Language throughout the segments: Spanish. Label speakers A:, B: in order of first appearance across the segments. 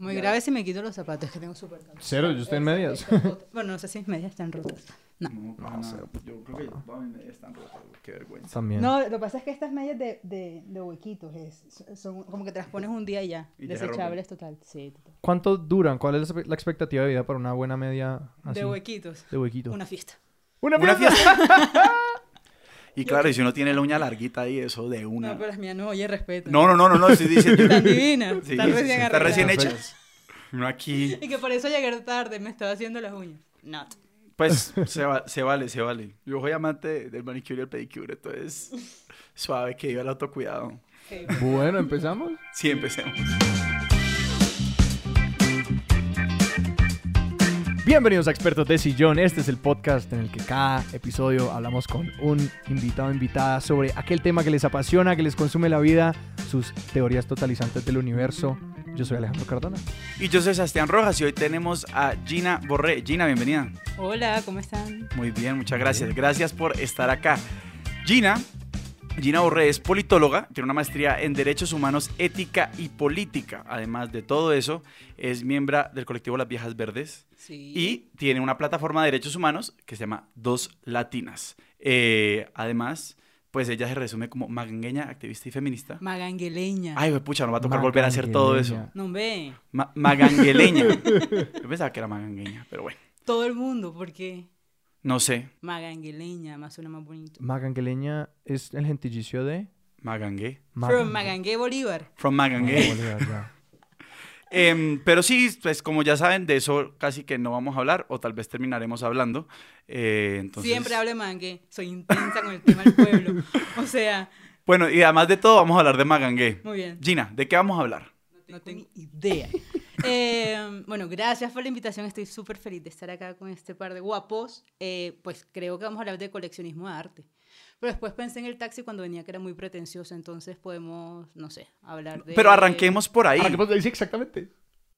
A: Muy grave si me quito los zapatos, que tengo súper calor.
B: Cero, yo estoy en medias.
A: Bueno, no sé si mis medias están rotas. No.
C: No, para nada. Yo creo que todas mis medias están rotas, güey, Qué vergüenza.
B: También.
A: No, lo que pasa es que estas medias de, de, de huequitos es, son como que te las pones un día y ya.
C: Y ya se
A: Desechables total. Sí, total.
B: ¿Cuánto duran? ¿Cuál es la expectativa de vida para una buena media así?
A: De huequitos.
B: De huequito.
A: Una fiesta.
B: Una,
C: Una
B: fiesta.
C: y claro, y si uno tiene la uña larguita ahí, eso de una.
A: No, pero las mías no, oye, respeto.
C: No, no, no, no, no, estoy diciendo.
A: Están divinas.
C: Sí,
A: están recién
C: están
A: arregladas.
C: recién hechas. Uno aquí.
A: Y que por eso llegué tarde, me estaba haciendo las uñas. Not.
C: Pues se, va- se vale, se vale. Yo soy amante del manicure y el pedicure, entonces suave que iba el autocuidado.
B: Bueno, empezamos.
C: Sí, empecemos.
B: Bienvenidos a Expertos de Sillón. Este es el podcast en el que cada episodio hablamos con un invitado o invitada sobre aquel tema que les apasiona, que les consume la vida, sus teorías totalizantes del universo. Yo soy Alejandro Cardona.
C: Y yo soy Sebastián Rojas y hoy tenemos a Gina Borré. Gina, bienvenida.
A: Hola, ¿cómo están?
C: Muy bien, muchas gracias. Gracias por estar acá. Gina, Gina Borré es politóloga, tiene una maestría en Derechos Humanos, Ética y Política. Además de todo eso, es miembro del colectivo Las Viejas Verdes
A: Sí.
C: y tiene una plataforma de derechos humanos que se llama Dos Latinas. Eh, además, pues ella se resume como magangueña, activista y feminista.
A: Magangueleña.
C: Ay, pucha, nos va a tocar volver a hacer todo eso.
B: Magangueleña.
A: No ve.
C: Ma- magangueleña. Yo pensaba que era magangueña, pero bueno,
A: Todo el mundo, porque
C: no sé.
A: Magangueleña, más suena más bonito.
B: Magangueleña es el gentilicio de...
C: Magangue.
A: From Magangue Bolívar.
C: From Magangue.
B: Bolívar, ya.
C: Em, pero sí, pues como ya saben, de eso casi que no vamos a hablar, o tal vez terminaremos hablando. Eh, entonces...
A: Siempre hablo de mangue. Soy intensa con el tema del pueblo. O sea,
C: Bueno, y además de todo, vamos a hablar de Magangue.
A: muy bien.
C: Gina, ¿de qué vamos a hablar?
A: No tengo idea. Eh, bueno, gracias por la invitación. Estoy súper feliz de estar acá con este par de guapos. Eh, pues creo que vamos a hablar de coleccionismo de arte. Pero después pensé en el taxi cuando venía que era muy pretencioso. Entonces podemos, no sé, hablar de.
C: Pero arranquemos por ahí.
B: Arranquemos de ahí, sí, exactamente.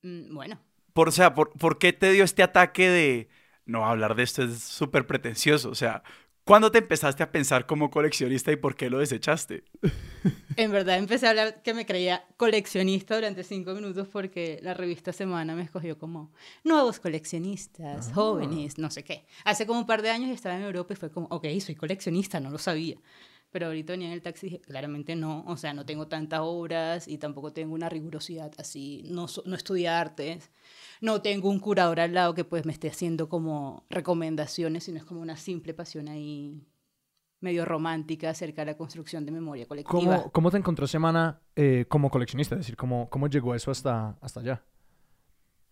A: Mm, Bueno,
C: Por, o sea, por, ¿por qué te dio este ataque de no hablar de esto es súper pretencioso? O sea, ¿cuándo te empezaste a pensar como coleccionista y por qué lo desechaste?
A: en verdad empecé a hablar que me creía coleccionista durante cinco minutos porque la revista Semana me escogió como nuevos coleccionistas,
B: Ah.
A: jóvenes, no sé qué. Hace como un par de años estaba en Europa y fue como, ok, soy coleccionista, no lo sabía. Pero ahorita venía en el taxi y dije, claramente no, o sea, no tengo tantas obras y tampoco tengo una rigurosidad así, no, no estudié artes, no tengo un curador al lado que pues me esté haciendo como recomendaciones, sino es como una simple pasión ahí medio romántica acerca de la construcción de memoria colectiva.
B: ¿Cómo, cómo te encontró Semana eh, como coleccionista? Es decir, ¿cómo, ¿cómo llegó eso hasta, hasta allá?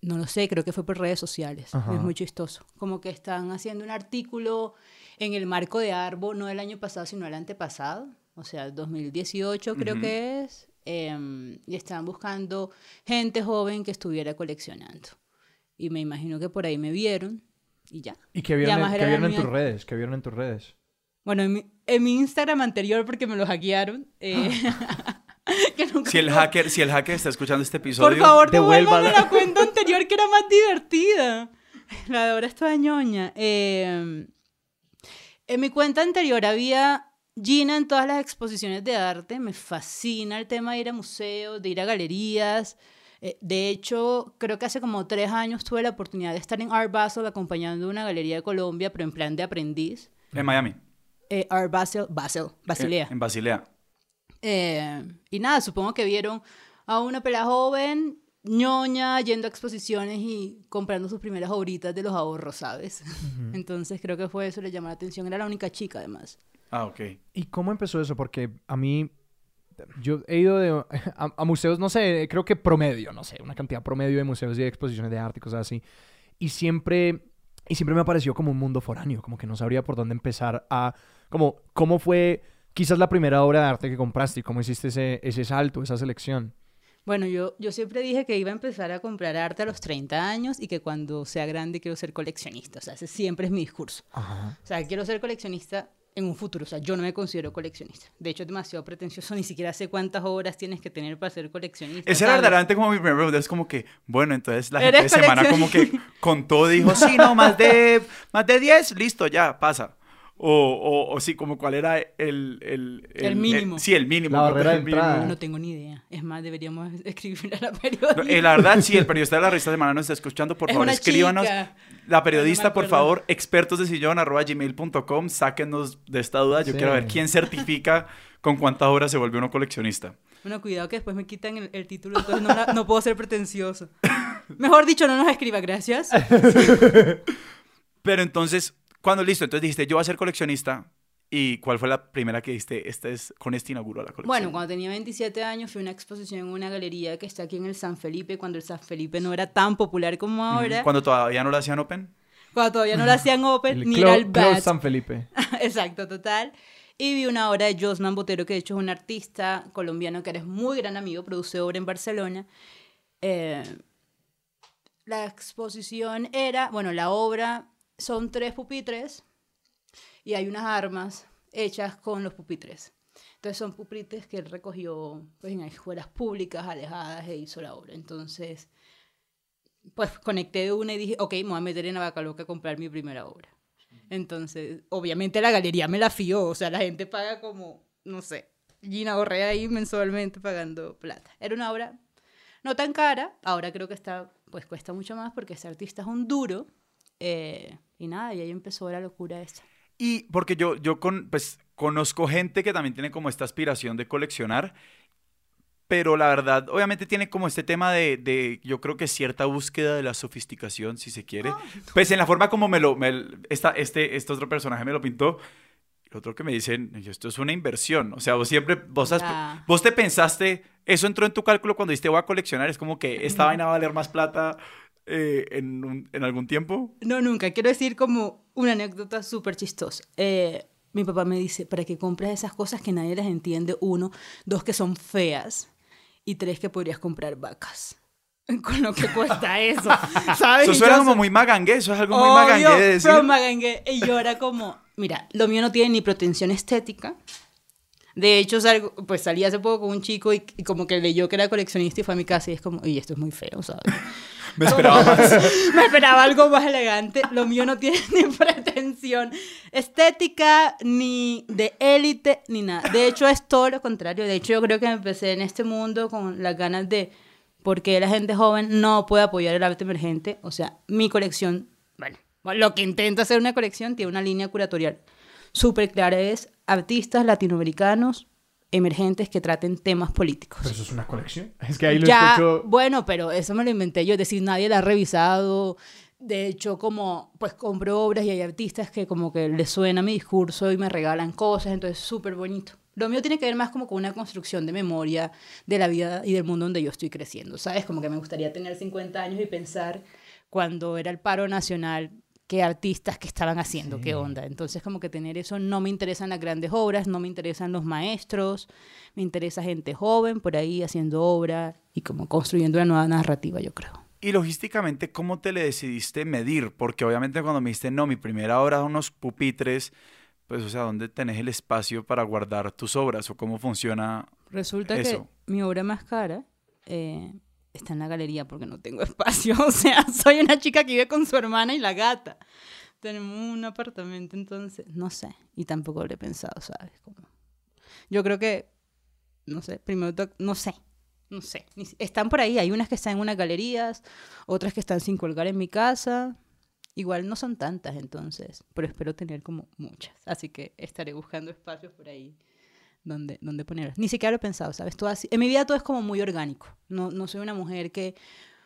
A: No lo sé, creo que fue por redes sociales.
B: Ajá.
A: Es muy chistoso. Como que están haciendo un artículo en el marco de Arbo, no el año pasado, sino el antepasado, o sea, 2018 creo que es, em, y están buscando gente joven que estuviera coleccionando. Y me imagino que por ahí me vieron y ya.
B: ¿Y qué vieron, en, qué vieron en tus redes? ¿Qué vieron en tus redes?
A: Bueno, en mi, en mi Instagram anterior, porque me lo hackearon, eh, que nunca
C: Si el hacker, si el hacker está escuchando este episodio,
A: Por favor, devuélvame la cuenta anterior que era más divertida. La de ahora es toda ñoña. Eh, en mi cuenta anterior había Gina en todas las exposiciones de arte. Me fascina el tema de ir a museos, de ir a galerías. Eh, de hecho, creo que hace como tres años tuve la oportunidad de estar en Art Basel acompañando una galería de Colombia, pero en plan de aprendiz.
C: en Miami,
A: Eh, Art Basel, Basel, Basilea.
C: En, en Basilea.
A: Eh, y nada, supongo que vieron a una pela joven, ñoña, yendo a exposiciones y comprando sus primeras obritas de los ahorros, ¿sabes? Entonces creo que fue eso, le llamó la atención. Era la única chica, además.
C: Ah, ok.
B: ¿Y cómo empezó eso? Porque a mí, yo he ido de, a, a museos, no sé, creo que promedio, no sé, una cantidad promedio de museos y de exposiciones de arte y cosas así. Y siempre, y siempre me pareció como un mundo foráneo, como que no sabría por dónde empezar a, como, ¿cómo fue quizás la primera obra de arte que compraste y cómo hiciste ese, ese salto, esa selección?
A: Bueno, yo, yo siempre dije que iba a empezar a comprar arte a los 30 años y que cuando sea grande quiero ser coleccionista. O sea, ese siempre es mi discurso.
B: Ajá.
A: O sea, quiero ser coleccionista en un futuro. O sea, yo no me considero coleccionista. De hecho, es demasiado pretencioso. Ni siquiera sé cuántas obras tienes que tener para ser coleccionista.
C: Esa era verdaderamente como mi primera pregunta. Es como que, bueno, entonces la gente de semana como que contó, dijo, sí, no, más de, más de 10, listo, ya, pasa. O, o, o sí, como cuál era el... El,
A: El mínimo.
C: sí, el mínimo.
B: La barrera
C: el
B: de
C: mínimo.
B: entrada.
A: No tengo ni idea. Es más, deberíamos escribir a la
C: No,
A: periodista.
C: eh, la verdad, sí, el periodista de la revista Semana nos está escuchando. Por
A: Es
C: favor, escríbanos.
A: chica.
C: La periodista,
A: No me
C: por favor, expertos de sillón, arroba gmail.com, sáquenos de esta duda. Yo
B: Sí.
C: quiero ver quién certifica con cuántas horas se vuelve uno coleccionista.
A: Bueno, cuidado que después me quitan el, el título, entonces no, la- no puedo ser pretencioso. Mejor dicho, no nos escriba, gracias.
C: Pero entonces, cuando listo, entonces dijiste, yo voy a ser coleccionista. ¿Y cuál fue la primera que dijiste? Esta es, con este inauguro la colección.
A: Bueno, cuando tenía 27 años fui a una exposición en una galería que está aquí en el San Felipe, cuando el San Felipe no era tan popular como ahora,
C: Cuando todavía no lo hacían open.
A: cuando todavía no lo hacían open,
B: El
A: ni era el BAT.
B: San Felipe.
A: Exacto, total. Y vi una obra de Josman Botero, que de hecho es un artista colombiano que eres muy gran amigo, produce obra en Barcelona. Eh, la exposición era, bueno, la obra son tres pupitres y hay unas armas hechas con los pupitres. Entonces son pupitres que él recogió pues, en escuelas públicas alejadas e hizo la obra. Entonces, pues conecté de una y dije, ok, me voy a meter en la vaca loca a comprar mi primera obra. Entonces, obviamente la galería me la fió, o sea, la gente paga como, no sé, Gina Borrea ahí mensualmente pagando plata. Era una obra no tan cara, ahora creo que está, pues cuesta mucho más porque este artista es un duro. eh, y nada, y ahí empezó la locura esa.
C: Y porque yo, yo con, pues, conozco gente que también tiene como esta aspiración de coleccionar, pero la verdad, obviamente tiene como este tema de, de, yo creo que cierta búsqueda de la sofisticación, si se quiere. Pues en la forma como me lo, me- esta, este, este otro personaje me lo pintó, el otro que me dicen, esto es una inversión. O sea, vos siempre, vos, has- vos te pensaste, eso entró en tu cálculo cuando dijiste voy a coleccionar, es como que esta vaina va a valer más plata eh, en, un- en algún tiempo.
A: No, nunca. Quiero decir como una anécdota súper chistosa. Eh, mi papá me dice, para que compres esas cosas que nadie las entiende, uno, dos que son feas y tres que podrías comprar vacas. Con lo que cuesta eso, ¿sabes?
C: Eso
A: Y
C: suena como
A: so-
C: muy magangue, eso es algo muy magangue de decir.
A: pero magangue. Y yo era como, mira, lo mío no tiene ni pretensión estética. De hecho, salgo, pues salí hace poco con un chico y, y como que leyó que era coleccionista y fue a mi casa y es como, oye, esto es muy feo, ¿sabes?
C: Me esperaba más.
A: Me esperaba algo más elegante. Lo mío no tiene ni pretensión estética, ni de élite, ni nada. De hecho, es todo lo contrario. De hecho, yo creo que empecé en este mundo con las ganas de por qué la gente joven no puede apoyar el arte emergente. O sea, mi colección, bueno, lo que intenta hacer una colección tiene una línea curatorial súper clara. Es artistas latinoamericanos emergentes que traten temas políticos.
B: Pero eso es una colección. Es que ahí lo
A: Ya,
B: escucho.
A: bueno, pero eso me lo inventé yo, es decir, nadie la ha revisado. De hecho, como pues compro obras y hay artistas que como que les suena mi discurso y me regalan cosas, entonces súper bonito. Lo mío tiene que ver más como con una construcción de memoria de la vida y del mundo donde yo estoy creciendo, ¿sabes? Como que me gustaría tener 50 años y pensar cuando era el paro nacional, qué artistas que estaban haciendo, qué onda. Entonces, como que tener eso, no me interesan las grandes obras, no me interesan los maestros, me interesa gente joven por ahí haciendo obra y como construyendo una nueva narrativa, yo creo.
C: Y logísticamente, ¿cómo te le decidiste medir? Porque obviamente cuando me dijiste, no, mi primera obra son unos pupitres, pues, o sea, ¿dónde tenés el espacio para guardar tus obras? ¿O cómo funciona?
A: Resulta
C: Eso.
A: que mi obra más cara eh, está en la galería porque no tengo espacio. O sea, soy una chica que vive con su hermana y la gata. Tenemos un apartamento, entonces, no sé. Y tampoco lo he pensado, ¿sabes? Yo creo que, no sé, primero, no sé. No sé. Están por ahí. Hay unas que están en unas galerías, otras que están sin colgar en mi casa. Igual no son tantas, entonces, pero espero tener como muchas. Así que estaré buscando espacios por ahí donde, donde ponerlas. Ni siquiera lo he pensado, ¿sabes? Todo así. En mi vida todo es como muy orgánico. No, no soy una mujer que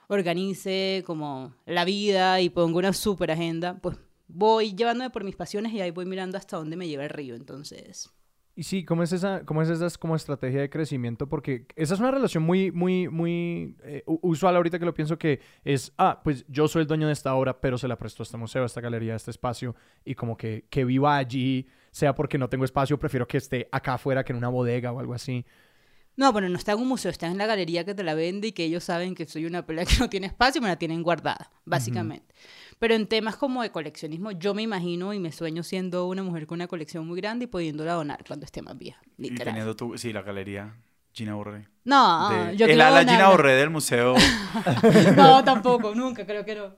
A: organice como la vida y ponga una super agenda. Pues voy llevándome por mis pasiones y ahí voy mirando hasta dónde me lleva el río. Entonces,
B: Y sí, ¿cómo es esa, cómo es esa como estrategia de crecimiento? Porque esa es una relación muy, muy, muy eh, usual ahorita que lo pienso que es, ah, pues yo soy el dueño de esta obra, pero se la presto a este museo, a esta galería, a este espacio, y como que, que viva allí, sea porque no tengo espacio, prefiero que esté acá afuera que en una bodega o algo así.
A: no, bueno, no está en un museo, está en la galería que te la vende y que ellos saben que soy una pelea que no tiene espacio, me la tienen guardada, básicamente. Pero en temas como de coleccionismo, yo me imagino y me sueño siendo una mujer con una colección muy grande y pudiéndola donar cuando esté más vieja,
C: Y
A: literal.
C: teniendo tu, sí, la galería Gina Borré.
A: No,
C: De-
A: yo
C: el
A: quiero
C: ala Gina. Borré del museo.
A: No, tampoco, nunca, creo que no.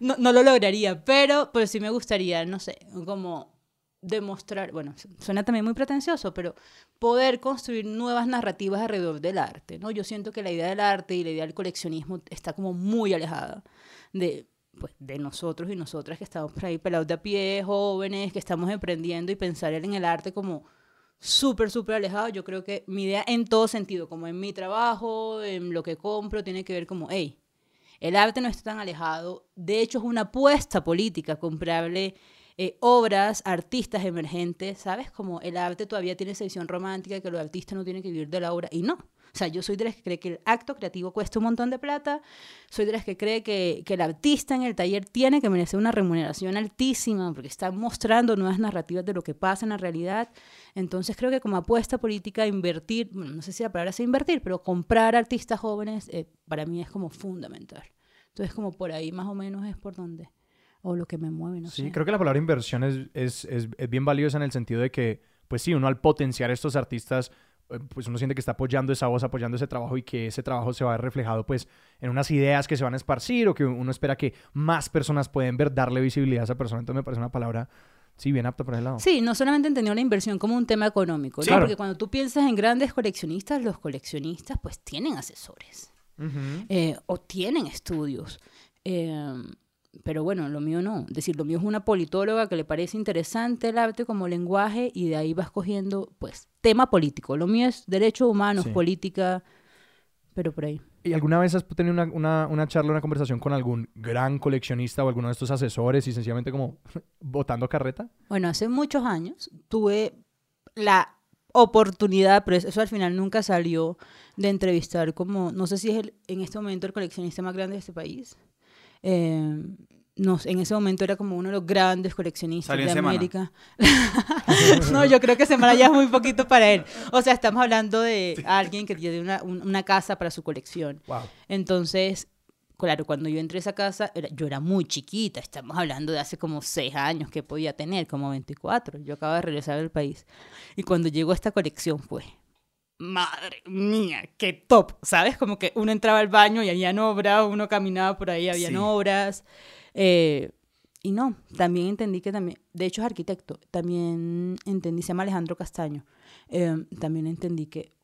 A: no. No lo lograría, pero, pero sí me gustaría, no sé, como demostrar, bueno, suena también muy pretencioso, pero poder construir nuevas narrativas alrededor del arte, ¿no? Yo siento que la idea del arte y la idea del coleccionismo está como muy alejada de, pues, de nosotros y nosotras que estamos por ahí pelados de a pie, jóvenes, que estamos emprendiendo y pensar en el arte como súper, súper alejado. Yo creo que mi idea en todo sentido, como en mi trabajo, en lo que compro, tiene que ver como, hey, el arte no está tan alejado. De hecho, es una apuesta política comprarle eh, obras, artistas emergentes, ¿sabes? Como el arte todavía tiene esa visión romántica que los artistas no tienen que vivir de la obra. Y no. O sea, yo soy de las que cree que el acto creativo cuesta un montón de plata. Soy de las que cree que, que el artista en el taller tiene que merecer una remuneración altísima porque está mostrando nuevas narrativas de lo que pasa en la realidad. Entonces creo que como apuesta política, invertir, bueno, no sé si la palabra es invertir, pero comprar artistas jóvenes eh, para mí es como fundamental. Entonces como por ahí más o menos es por donde o lo que me mueve, no
B: sí,
A: sé.
B: creo que la palabra inversión es, es, es, es, bien valiosa en el sentido de que, pues sí, uno al potenciar estos artistas, eh, pues uno siente que está apoyando esa voz, apoyando ese trabajo y que ese trabajo se va a ver reflejado pues en unas ideas que se van a esparcir o que uno espera que más personas pueden ver, darle visibilidad a esa persona. Entonces me parece una palabra Sí, bien apta por el lado.
A: Sí, no solamente entendió la inversión como un tema económico, ¿no? porque cuando tú piensas en grandes coleccionistas, los coleccionistas pues tienen asesores eh, o tienen estudios. Eh, pero bueno, lo mío no. Es decir, lo mío es una politóloga que le parece interesante el arte como lenguaje y de ahí va escogiendo, pues, tema político. Lo mío es derechos humanos, política, pero por ahí.
B: ¿Y alguna vez has tenido una, una, una, charla, una conversación con algún gran coleccionista o alguno de estos asesores y sencillamente como votando carreta?
A: Bueno, hace muchos años tuve la oportunidad, pero eso al final nunca salió, de entrevistar como, no sé si es el, en este momento el coleccionista más grande de este país. Eh, no, en ese momento era como uno de los grandes coleccionistas de América. no, yo creo que Semana ya es muy poquito para él. O sea, estamos hablando de alguien que tiene una, una casa para su colección. Entonces, claro, cuando yo entré a esa casa, yo era muy chiquita. Estamos hablando de hace como seis años que podía tener, como 24. Yo acabo de regresar al país. Y cuando llegó a esta colección fue, madre mía, qué top, ¿sabes? Como que uno entraba al baño y había obras, uno caminaba por ahí, habían obras. Eh, y no, también entendí que también, de hecho es arquitecto, también entendí, se llama Alejandro Castaño, eh, también entendí que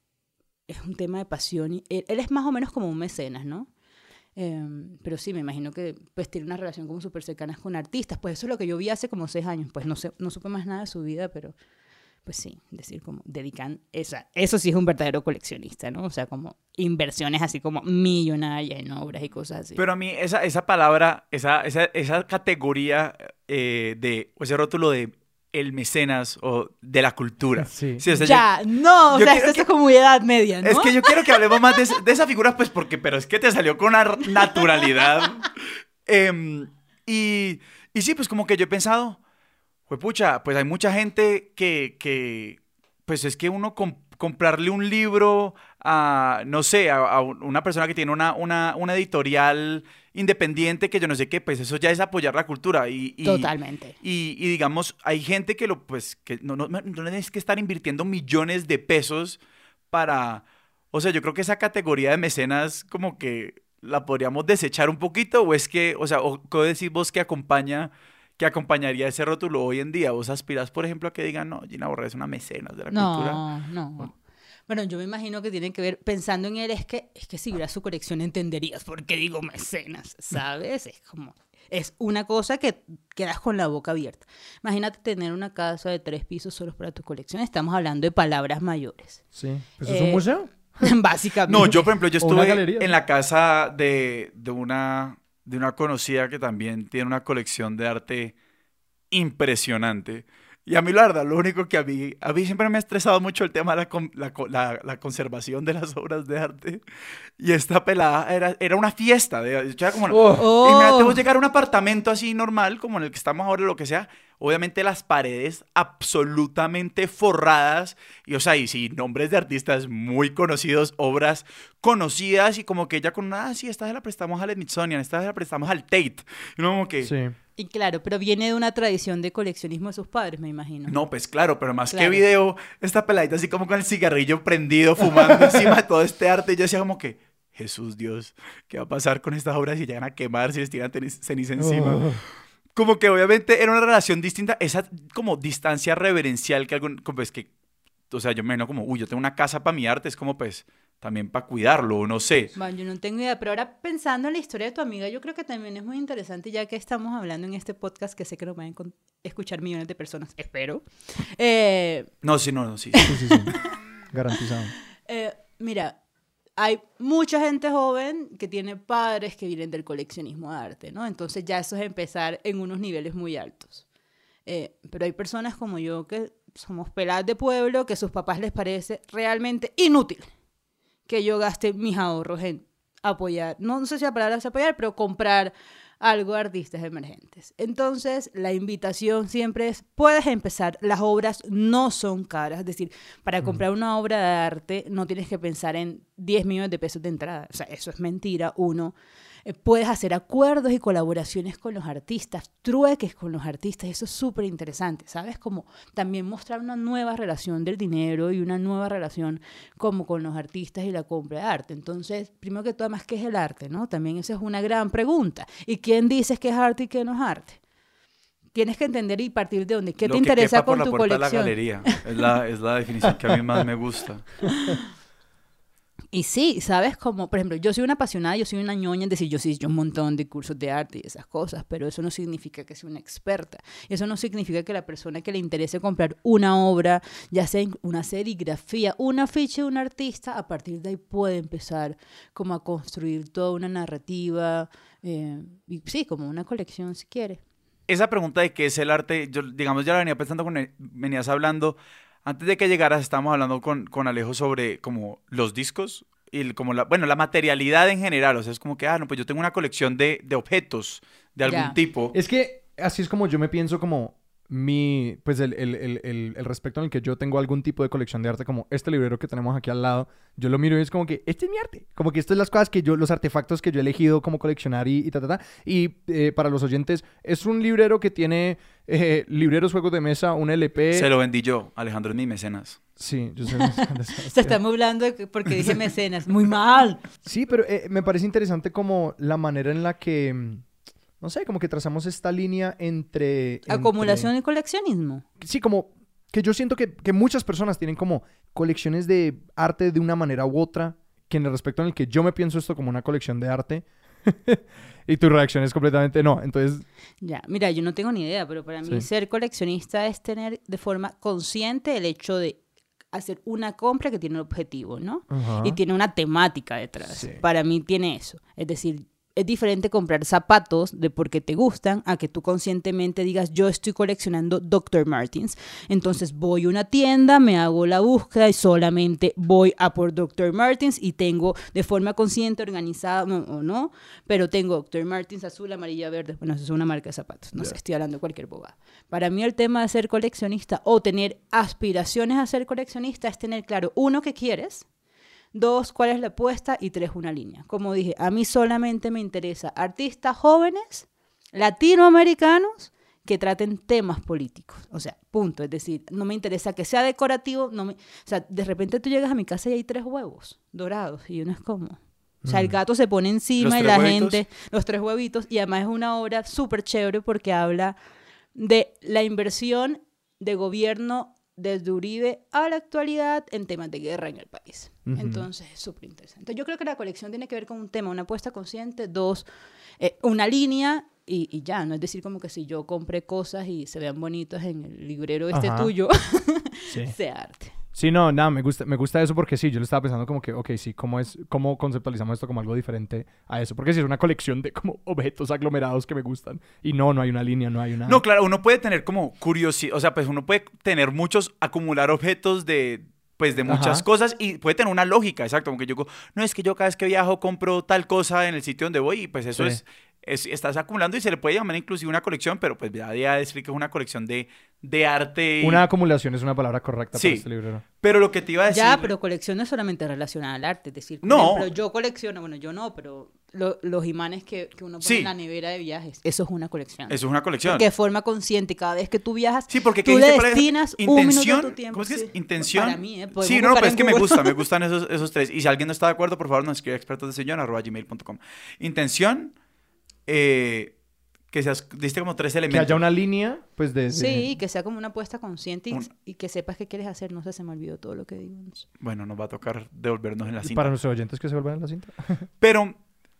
A: es un tema de pasión y él, es más o menos como un mecenas, ¿no? Eh, pero sí, me imagino que pues tiene una relación como súper cercana con artistas, pues eso es lo que yo vi hace como seis años, pues no, sé, no supe más nada de su vida, pero pues sí, decir como dedican esa, eso sí es un verdadero coleccionista, ¿no? O sea, como inversiones así como millonarias en obras y cosas así.
C: Pero a mí esa, esa palabra, esa, esa, esa categoría eh, de, o ese rótulo de el mecenas o de la cultura.
A: Sí. ya, no, o sea, esto es como edad media, ¿no?
C: Es que yo quiero que hablemos más de, de, esa figura, pues porque, pero es que te salió con una naturalidad. Em, y, y sí, pues como que yo he pensado, pues pucha, pues hay mucha gente que, que pues es que uno comprarle un libro a, no sé, a, una persona que tiene una, una, una, editorial independiente que yo no sé qué, pues eso ya es apoyar la cultura. Y,
A: Totalmente.
C: Y, y, digamos, hay gente que lo, pues, que no, no, no tienes que estar invirtiendo millones de pesos para, o sea, yo creo que esa categoría de mecenas como que la podríamos desechar un poquito, o es que, o sea, o ¿qué decís vos que acompaña que acompañaría ese rótulo hoy en día? ¿Vos aspirás, por ejemplo, a que digan, no, Gina Borré es una mecenas de la cultura?
A: No, no. Bueno, yo me imagino que tiene que ver, pensando en él, es que, es que si vieras su colección entenderías por qué digo mecenas, ¿sabes? Es como, es una cosa que quedas con la boca abierta. Imagínate tener una casa de tres pisos solo para tu colección, estamos hablando de palabras mayores.
B: Sí, ¿Eso es un eh, museo?
A: Básicamente.
C: No, yo por ejemplo, yo estuve en la casa de, de una de una conocida que también tiene una colección de arte impresionante. Y a mí, la verdad, lo único que a mí, a mí siempre me ha estresado mucho el tema de la, la, la, conservación de las obras de arte. Y esta pelada era, era una fiesta. De, como, oh. Y me oh. llegar a un apartamento así normal, como en el que estamos ahora, lo que sea. Obviamente las paredes absolutamente forradas. Y, o sea, y sí, nombres de artistas muy conocidos, obras conocidas. Y como que ella con, ah, sí, esta se la prestamos al Smithsonian, esta se la prestamos al Tate. Y uno como que...
B: Sí
A: y claro, pero viene de una tradición de coleccionismo de sus padres, me imagino.
C: No, pues claro, pero más que video, esta peladita así como con el cigarrillo prendido, fumando encima de todo este arte, y yo decía como que, Jesús Dios, ¿qué va a pasar con estas obras si llegan a quemar, si les tiran ceniza encima? Oh. Como que obviamente era una relación distinta, esa como distancia reverencial que algún, como es que, o sea, yo me como, uy, yo tengo una casa para mi arte, es como pues también para cuidarlo, no sé.
A: Bueno, yo no tengo idea, pero ahora pensando en la historia de tu amiga, yo creo que también es muy interesante, ya que estamos hablando en este podcast, que sé que lo van a escuchar millones de personas, espero. Eh,
C: no, sí, no, no, sí.
B: Sí, sí, sí. Garantizado.
A: Eh, mira, hay mucha gente joven que tiene padres que vienen del coleccionismo de arte, ¿no? Entonces ya eso es empezar en unos niveles muy altos. Eh, pero hay personas como yo que somos peladas de pueblo, que a sus papás les parece realmente inútil que yo gaste mis ahorros en apoyar, no, sé si la palabra es apoyar, pero comprar algo de artistas emergentes. Entonces, la invitación siempre es, puedes empezar, las obras no son caras, es decir, para comprar una obra de arte no tienes que pensar en 10 millones de pesos de entrada, o sea, eso es mentira, uno. Eh, puedes hacer acuerdos y colaboraciones con los artistas, trueques con los artistas, eso es súper interesante, ¿sabes? Como también mostrar una nueva relación del dinero y una nueva relación como con los artistas y la compra de arte. Entonces, primero que todo, más, ¿qué es el arte? ¿no? También esa es una gran pregunta. ¿Y quién dice que es arte y qué no es arte? tienes que entender y partir de dónde. ¿Qué te interesa con tu colección? la
C: galería. Es la, es la definición que a mí más me gusta.
A: Y sí, ¿sabes? Como, por ejemplo, yo soy una apasionada, yo soy una ñoña en decir, yo sí, yo un montón de cursos de arte y esas cosas, pero eso no significa que sea una experta. Eso no significa que la persona que le interese comprar una obra, ya sea una serigrafía, una ficha de un artista, a partir de ahí puede empezar como a construir toda una narrativa, eh, y sí, como una colección si quiere.
C: Esa pregunta de qué es el arte, yo, digamos, ya la venía pensando cuando venías hablando, antes de que llegaras, estábamos hablando con, con Alejo sobre como los discos y como la, bueno, la materialidad en general. O sea, es como que, ah, no, pues yo tengo una colección de, de objetos de algún tipo.
B: Es que así es como yo me pienso como mi, pues el, el, el, el, respecto en el que yo tengo algún tipo de colección de arte, como este librero que tenemos aquí al lado, yo lo miro y es como que, este es mi arte, como que estas son las cosas que yo, los artefactos que yo he elegido como coleccionar y, y ta, ta, ta. Y eh, para los oyentes, es un librero que tiene eh, libreros, juegos de mesa, un LP.
C: Se lo vendí yo, Alejandro es mi mecenas.
B: Sí, yo sé.
A: Se está hablando porque dije mecenas, muy mal.
B: Sí, pero eh, me parece interesante como la manera en la que mm, no sé, como que trazamos esta línea entre...
A: Acumulación y coleccionismo.
B: Sí, como que yo siento que, muchas personas tienen como colecciones de arte de una manera u otra, que en el respecto en el que yo me pienso esto como una colección de arte, y tu reacción es completamente no. Entonces.
A: Ya, mira, yo no tengo ni idea, pero para mí ser coleccionista es tener de forma consciente el hecho de hacer una compra que tiene un objetivo, ¿no? Y tiene una temática detrás. Para mí tiene eso. Es decir, es diferente comprar zapatos de porque te gustan a que tú conscientemente digas yo estoy coleccionando Dr. Martins. Entonces voy a una tienda, me hago la búsqueda y solamente voy a por Dr. Martins y tengo de forma consciente, organizada o no, pero tengo Dr. Martins azul, amarilla, verde. Bueno, eso es una marca de zapatos. No sé, estoy hablando de cualquier bobada. Para mí el tema de ser coleccionista o tener aspiraciones a ser coleccionista es tener claro, uno, que quieres Dos, cuál es la apuesta. Y tres, una línea. Como dije, a mí solamente me interesa artistas jóvenes, latinoamericanos, que traten temas políticos. O sea, punto. Es decir, no me interesa que sea decorativo. No me... O sea, de repente tú llegas a mi casa y hay tres huevos dorados y uno es como... O sea, el mm. gato se pone encima y la gente, los tres huevitos, y además es una obra súper chévere porque habla de la inversión de gobierno desde Uribe a la actualidad en temas de guerra en el país. Entonces, es súper interesante. Yo creo que la colección tiene que ver con un tema, una apuesta consciente, dos, eh, una línea y, ya, no es decir como que si yo compré cosas y se vean bonitas en el librero este tuyo, sea arte.
B: Sí, no, nada, me gusta, me gusta eso porque sí, yo le estaba pensando como que, ok, sí, ¿cómo, es, ¿cómo conceptualizamos esto como algo diferente a eso? Porque si es una colección de como objetos aglomerados que me gustan y no, no hay una línea, no hay una...
C: No, claro, uno puede tener como curiosidad, o sea, pues uno puede tener muchos, acumular objetos de, pues de muchas cosas y puede tener una lógica, exacto, como que yo, no es que yo cada vez que viajo compro tal cosa en el sitio donde voy y pues eso es estás acumulando y se le puede llamar inclusive una colección, pero pues ya día decir que es una colección de, de arte.
B: Una acumulación es una palabra correcta para este libro.
C: Pero lo que te iba a decir.
A: Ya, pero colección no es solamente relacionada al arte. Es decir, por no. ejemplo, yo colecciono, bueno, yo no, pero los imanes que, que uno pone en la nevera de viajes, eso es una colección.
C: Eso es una colección.
A: Que de forma consciente, cada vez que tú viajas,
C: sí, porque
A: tú le destinas un minuto de tu tiempo.
C: ¿Cómo es que es? Intención.
A: Para mí, ¿eh?
C: Sí, no, pero es que me gusta, me gustan esos, esos tres. Y si alguien no está de acuerdo, por favor, nos escribe expertos de gmail.com. Intención, eh, que seas, diste como tres
B: Que
C: elementos.
B: haya una línea, pues de... de-
A: Sí, que sea como una apuesta consciente y,
C: Un-
A: y que sepas qué quieres hacer. No sé, se me olvidó todo lo que digo.
C: Bueno, nos va a tocar devolvernos en la
B: y
C: cinta.
B: para nuestros oyentes que se vuelvan en la cinta.
C: Pero,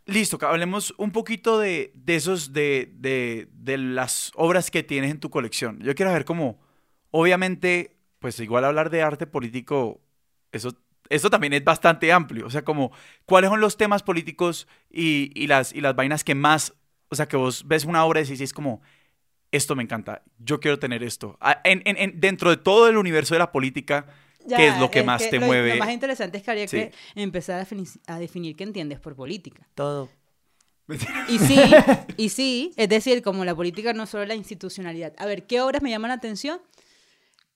C: listo, hablemos un poquito de, de esos, de, de, de las obras que tienes en tu colección. Yo quiero ver cómo, obviamente, pues igual hablar de arte político, eso, eso también es bastante amplio. O sea, como, ¿cuáles son los temas políticos y, y las, y las vainas que más, o sea, que vos ves una obra y decís como, esto me encanta, yo quiero tener esto. En, en- en- dentro de todo el universo de la política, ¿qué es lo que más te
A: lo-
C: mueve?
A: Lo más interesante es que habría
C: Sí.
A: que empezar a, defini- a definir qué entiendes por política.
C: Todo.
A: Y sí, y sí, es decir, como la política no es solo la institucionalidad. A ver, ¿qué obras me llaman la atención?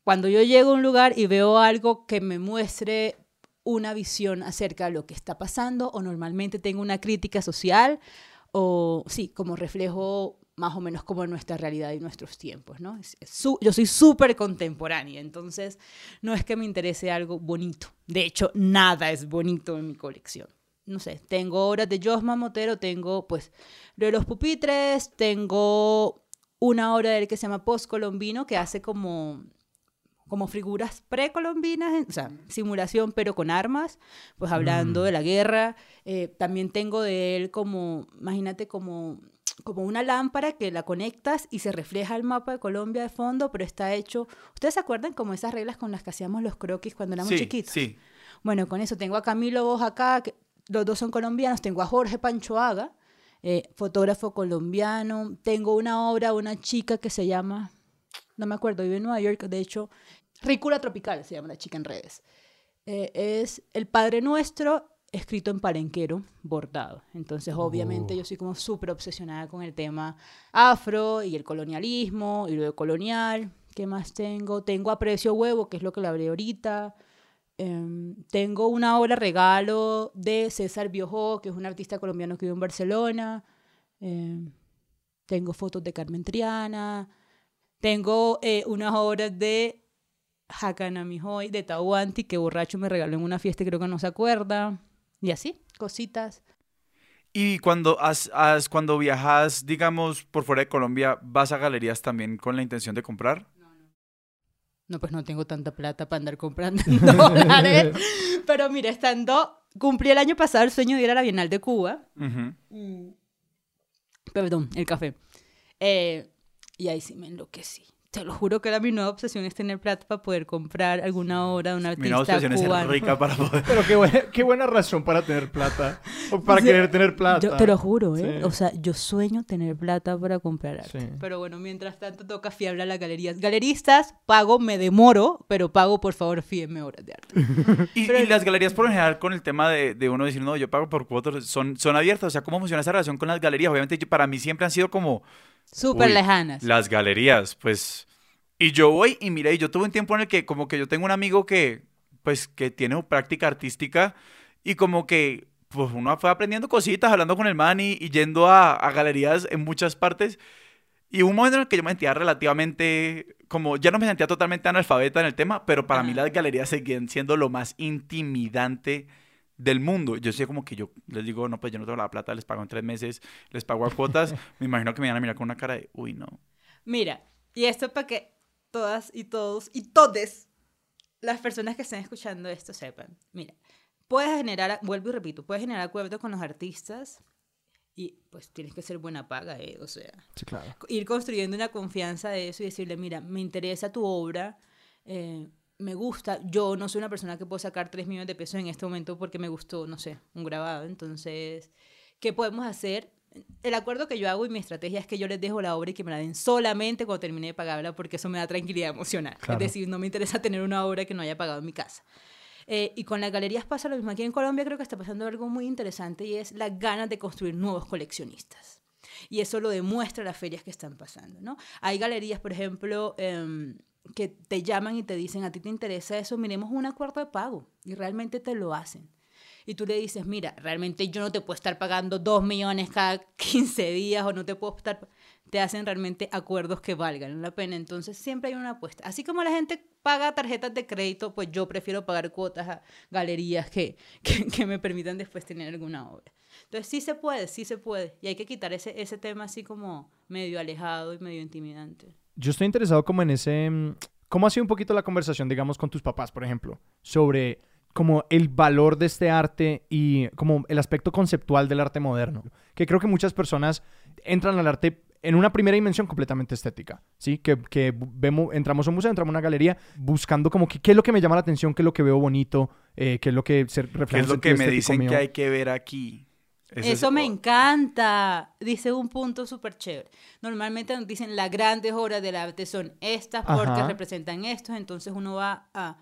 A: Cuando yo llego a un lugar y veo algo que me muestre una visión acerca de lo que está pasando, o normalmente tengo una crítica social, o sí, como reflejo más o menos como nuestra realidad y nuestros tiempos, ¿no? Es- es su- yo soy súper contemporánea, entonces no es que me interese algo bonito. De hecho, nada es bonito en mi colección. No sé, tengo obras de Josma Motero, tengo pues lo de los pupitres, tengo una obra de él que se llama Postcolombino, que hace como, como figuras precolombinas, o sea, simulación pero con armas, pues hablando de la guerra. Eh, también tengo de él como, imagínate como, como una lámpara que la conectas y se refleja el mapa de Colombia de fondo, pero está hecho, ¿ustedes se acuerdan como esas reglas con las que hacíamos los croquis cuando éramos
C: Sí,
A: chiquitos?
C: sí.
A: Bueno, con eso tengo a Camilo Vos acá, que los dos son colombianos. Tengo a Jorge Panchoaga, eh, fotógrafo colombiano. Tengo una obra, una chica que se llama, no me acuerdo, vive en Nueva York, de hecho, Ricura Tropical se llama la chica en redes. Eh, es El Padre Nuestro escrito en palenquero, bordado. Entonces, obviamente, yo soy como súper obsesionada con el tema afro y el colonialismo y lo de colonial. ¿Qué más tengo? Tengo Aprecio Huevo, que es lo que le hablé ahorita. Em, tengo una obra regalo de César Biojó, que es un artista colombiano que vive en Barcelona. Em, tengo fotos de Carmen Triana. Tengo eh, unas obras de Hakanamihoy, de Tahuanti, que borracho me regaló en una fiesta y creo que no se acuerda. Y así, cositas.
C: Y cuando, has, has- cuando viajas, digamos, por fuera de Colombia, ¿vas a galerías también con la intención de comprar?
A: No, pues no tengo tanta plata para andar comprando en dólares. Pero mira, estando... Cumplí el año pasado el sueño de ir a la Bienal de Cuba. Mm. Perdón, el café. Eh, y ahí sí me enloquecí. Te lo juro que era mi nueva obsesión es tener plata para poder comprar alguna obra de un
C: Mi
A: artista
C: nueva obsesión es ser rica para poder...
B: Pero qué buena, qué buena razón para tener plata. O para querer tener plata.
A: Yo te lo juro, ¿eh?
B: Sí.
A: O sea, yo sueño tener plata para comprar arte.
B: Sí.
A: Pero bueno, mientras tanto toca fiable a las galerías. Galeristas, pago, me demoro, pero pago, por favor, fíjenme horas de arte.
C: Y, y las galerías, por lo general, con el tema de, de uno decir, no, yo pago por cuotas, son, son abiertas. O sea, ¿cómo funciona esa relación con las galerías? Obviamente, yo- para mí siempre han sido como
A: Súper lejanas.
C: las galerías, pues... Y yo voy y mira, y yo tuve un tiempo en el que como que yo tengo un amigo que, pues, que tiene práctica artística y como que, pues, uno fue aprendiendo cositas, hablando con el man y, y yendo a, a galerías en muchas partes. Y hubo un momento en el que yo me sentía relativamente, como, ya no me sentía totalmente analfabeta en el tema, pero para mí las galerías seguían siendo lo más intimidante del mundo. Yo sé como que yo les digo, no, pues yo no tengo la plata, les pago en tres meses, les pago a cuotas, me imagino que me van a mirar con una cara de, uy, no.
A: Mira, y esto para que todas y todos y todes las personas que estén escuchando esto sepan. Mira, puedes generar, vuelvo y repito, puedes generar acuerdos con los artistas y pues tienes que ser buena paga, ¿eh? O sea,
B: Sí, claro.
A: ir construyendo una confianza de eso y decirle, mira, me interesa tu obra, eh, me gusta, yo no soy una persona que puedo sacar 3 millones de pesos en este momento porque me gustó, no sé, un grabado, entonces, ¿qué podemos hacer? El acuerdo que yo hago y mi estrategia es que yo les dejo la obra y que me la den solamente cuando termine de pagarla porque eso me da tranquilidad emocional.
B: Claro.
A: Es decir, no me interesa tener una obra que no haya pagado en mi casa. Eh, y con las galerías pasa lo mismo. Aquí en Colombia creo que está pasando algo muy interesante y es las ganas de construir nuevos coleccionistas. Y eso lo demuestra las ferias que están pasando, ¿no? Hay galerías, por ejemplo, em, que te llaman y te dicen, a ti te interesa eso, miremos un acuerdo de pago. Y realmente te lo hacen. Y tú le dices, mira, realmente yo no te puedo estar pagando dos millones cada 15 días o no te puedo estar... Te hacen realmente acuerdos que valgan la pena. Entonces siempre hay una apuesta. Así como la gente paga tarjetas de crédito, pues yo prefiero pagar cuotas a galerías que, que, que me permitan después tener alguna obra. Entonces sí se puede, sí se puede. Y hay que quitar ese, ese tema así como medio alejado y medio intimidante.
B: Yo estoy interesado como en ese... mm, ¿Cómo ha sido un poquito la conversación, digamos, con tus papás, por ejemplo, sobre como el valor de este arte y como el aspecto conceptual del arte moderno? Que creo que muchas personas entran al arte en una primera dimensión completamente estética, ¿sí? Que, que vemos, entramos a un museo, entramos a una galería buscando como que qué es lo que me llama la atención, qué es lo que veo bonito, eh, qué es lo que se refleja
C: ¿Qué es lo que me dicen
B: mío.
C: que hay que ver aquí?
A: Eso
C: es-
A: me encanta. Dice un punto súper chévere. Normalmente nos dicen las grandes obras del arte son estas porque
B: Ajá.
A: representan estos. Entonces uno va a,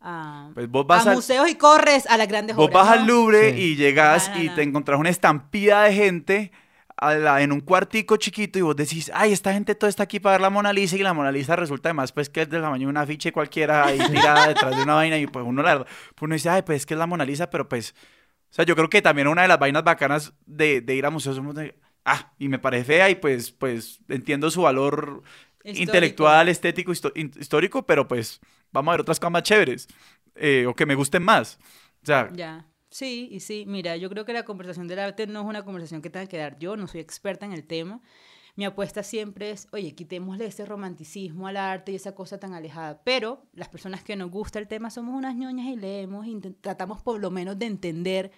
A: a,
C: Pues vos vas
A: a
C: al-
A: museos y corres a las grandes
C: Vos
A: obras.
C: vas
A: ¿no?
C: al Louvre
B: Sí.
C: y llegas
A: No, no,
C: y te encontrás una estampida de gente a la- en un cuartico chiquito y vos decís, ay, esta gente todo está aquí para ver la Mona Lisa y la Mona Lisa resulta además pues que es del tamaño de una afiche cualquiera ahí tirada detrás de una vaina y pues uno la pues uno dice, ay, pues es que es la Mona Lisa, pero pues, o sea, yo creo que también una de las vainas bacanas de, de ir a museos, uno de- ah, y me parece fea y pues, pues entiendo su valor
A: Histórico.
C: intelectual, estético, histo- histórico, pero pues vamos a ver otras cosas más chéveres eh, o que me gusten más. O sea,
A: Ya. Sí, y sí. Mira, yo creo que la conversación del arte no es una conversación que tenga que dar yo, no soy experta en el tema. Mi apuesta siempre es, oye, quitémosle ese romanticismo al arte y esa cosa tan alejada. Pero las personas que nos gusta el tema somos unas ñoñas y leemos, y intent- tratamos por lo menos de entender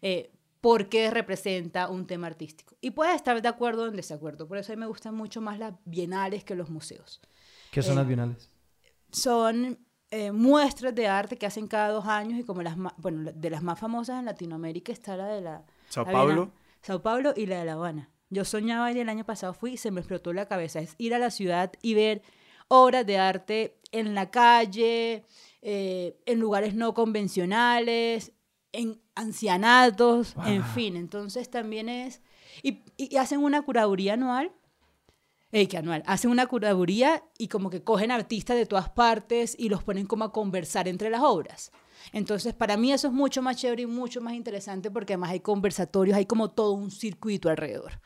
A: eh, por qué representa un tema artístico. Y puedes estar de acuerdo o en desacuerdo. Por eso a mí me gustan mucho más las bienales que los museos
B: ¿Qué son
A: Eh,
B: las bienales?
A: son eh, muestras de arte que hacen cada dos años y como las ma- bueno de las más famosas en Latinoamérica está la de la
C: Sao
A: la
C: Paulo.
A: Sao Paulo y la de La Habana. Yo soñaba y el año pasado fui y se me explotó la cabeza. Es ir a la ciudad y ver obras de arte en la calle, eh, en lugares no convencionales, en ancianatos, en fin. Entonces también es... Y, y hacen una curaduría anual eh, que anual. Hacen una curaduría y como que cogen artistas de todas partes y los ponen como a conversar entre las obras. Entonces, para mí eso es mucho más chévere y mucho más interesante porque además hay conversatorios, hay como todo un circuito alrededor.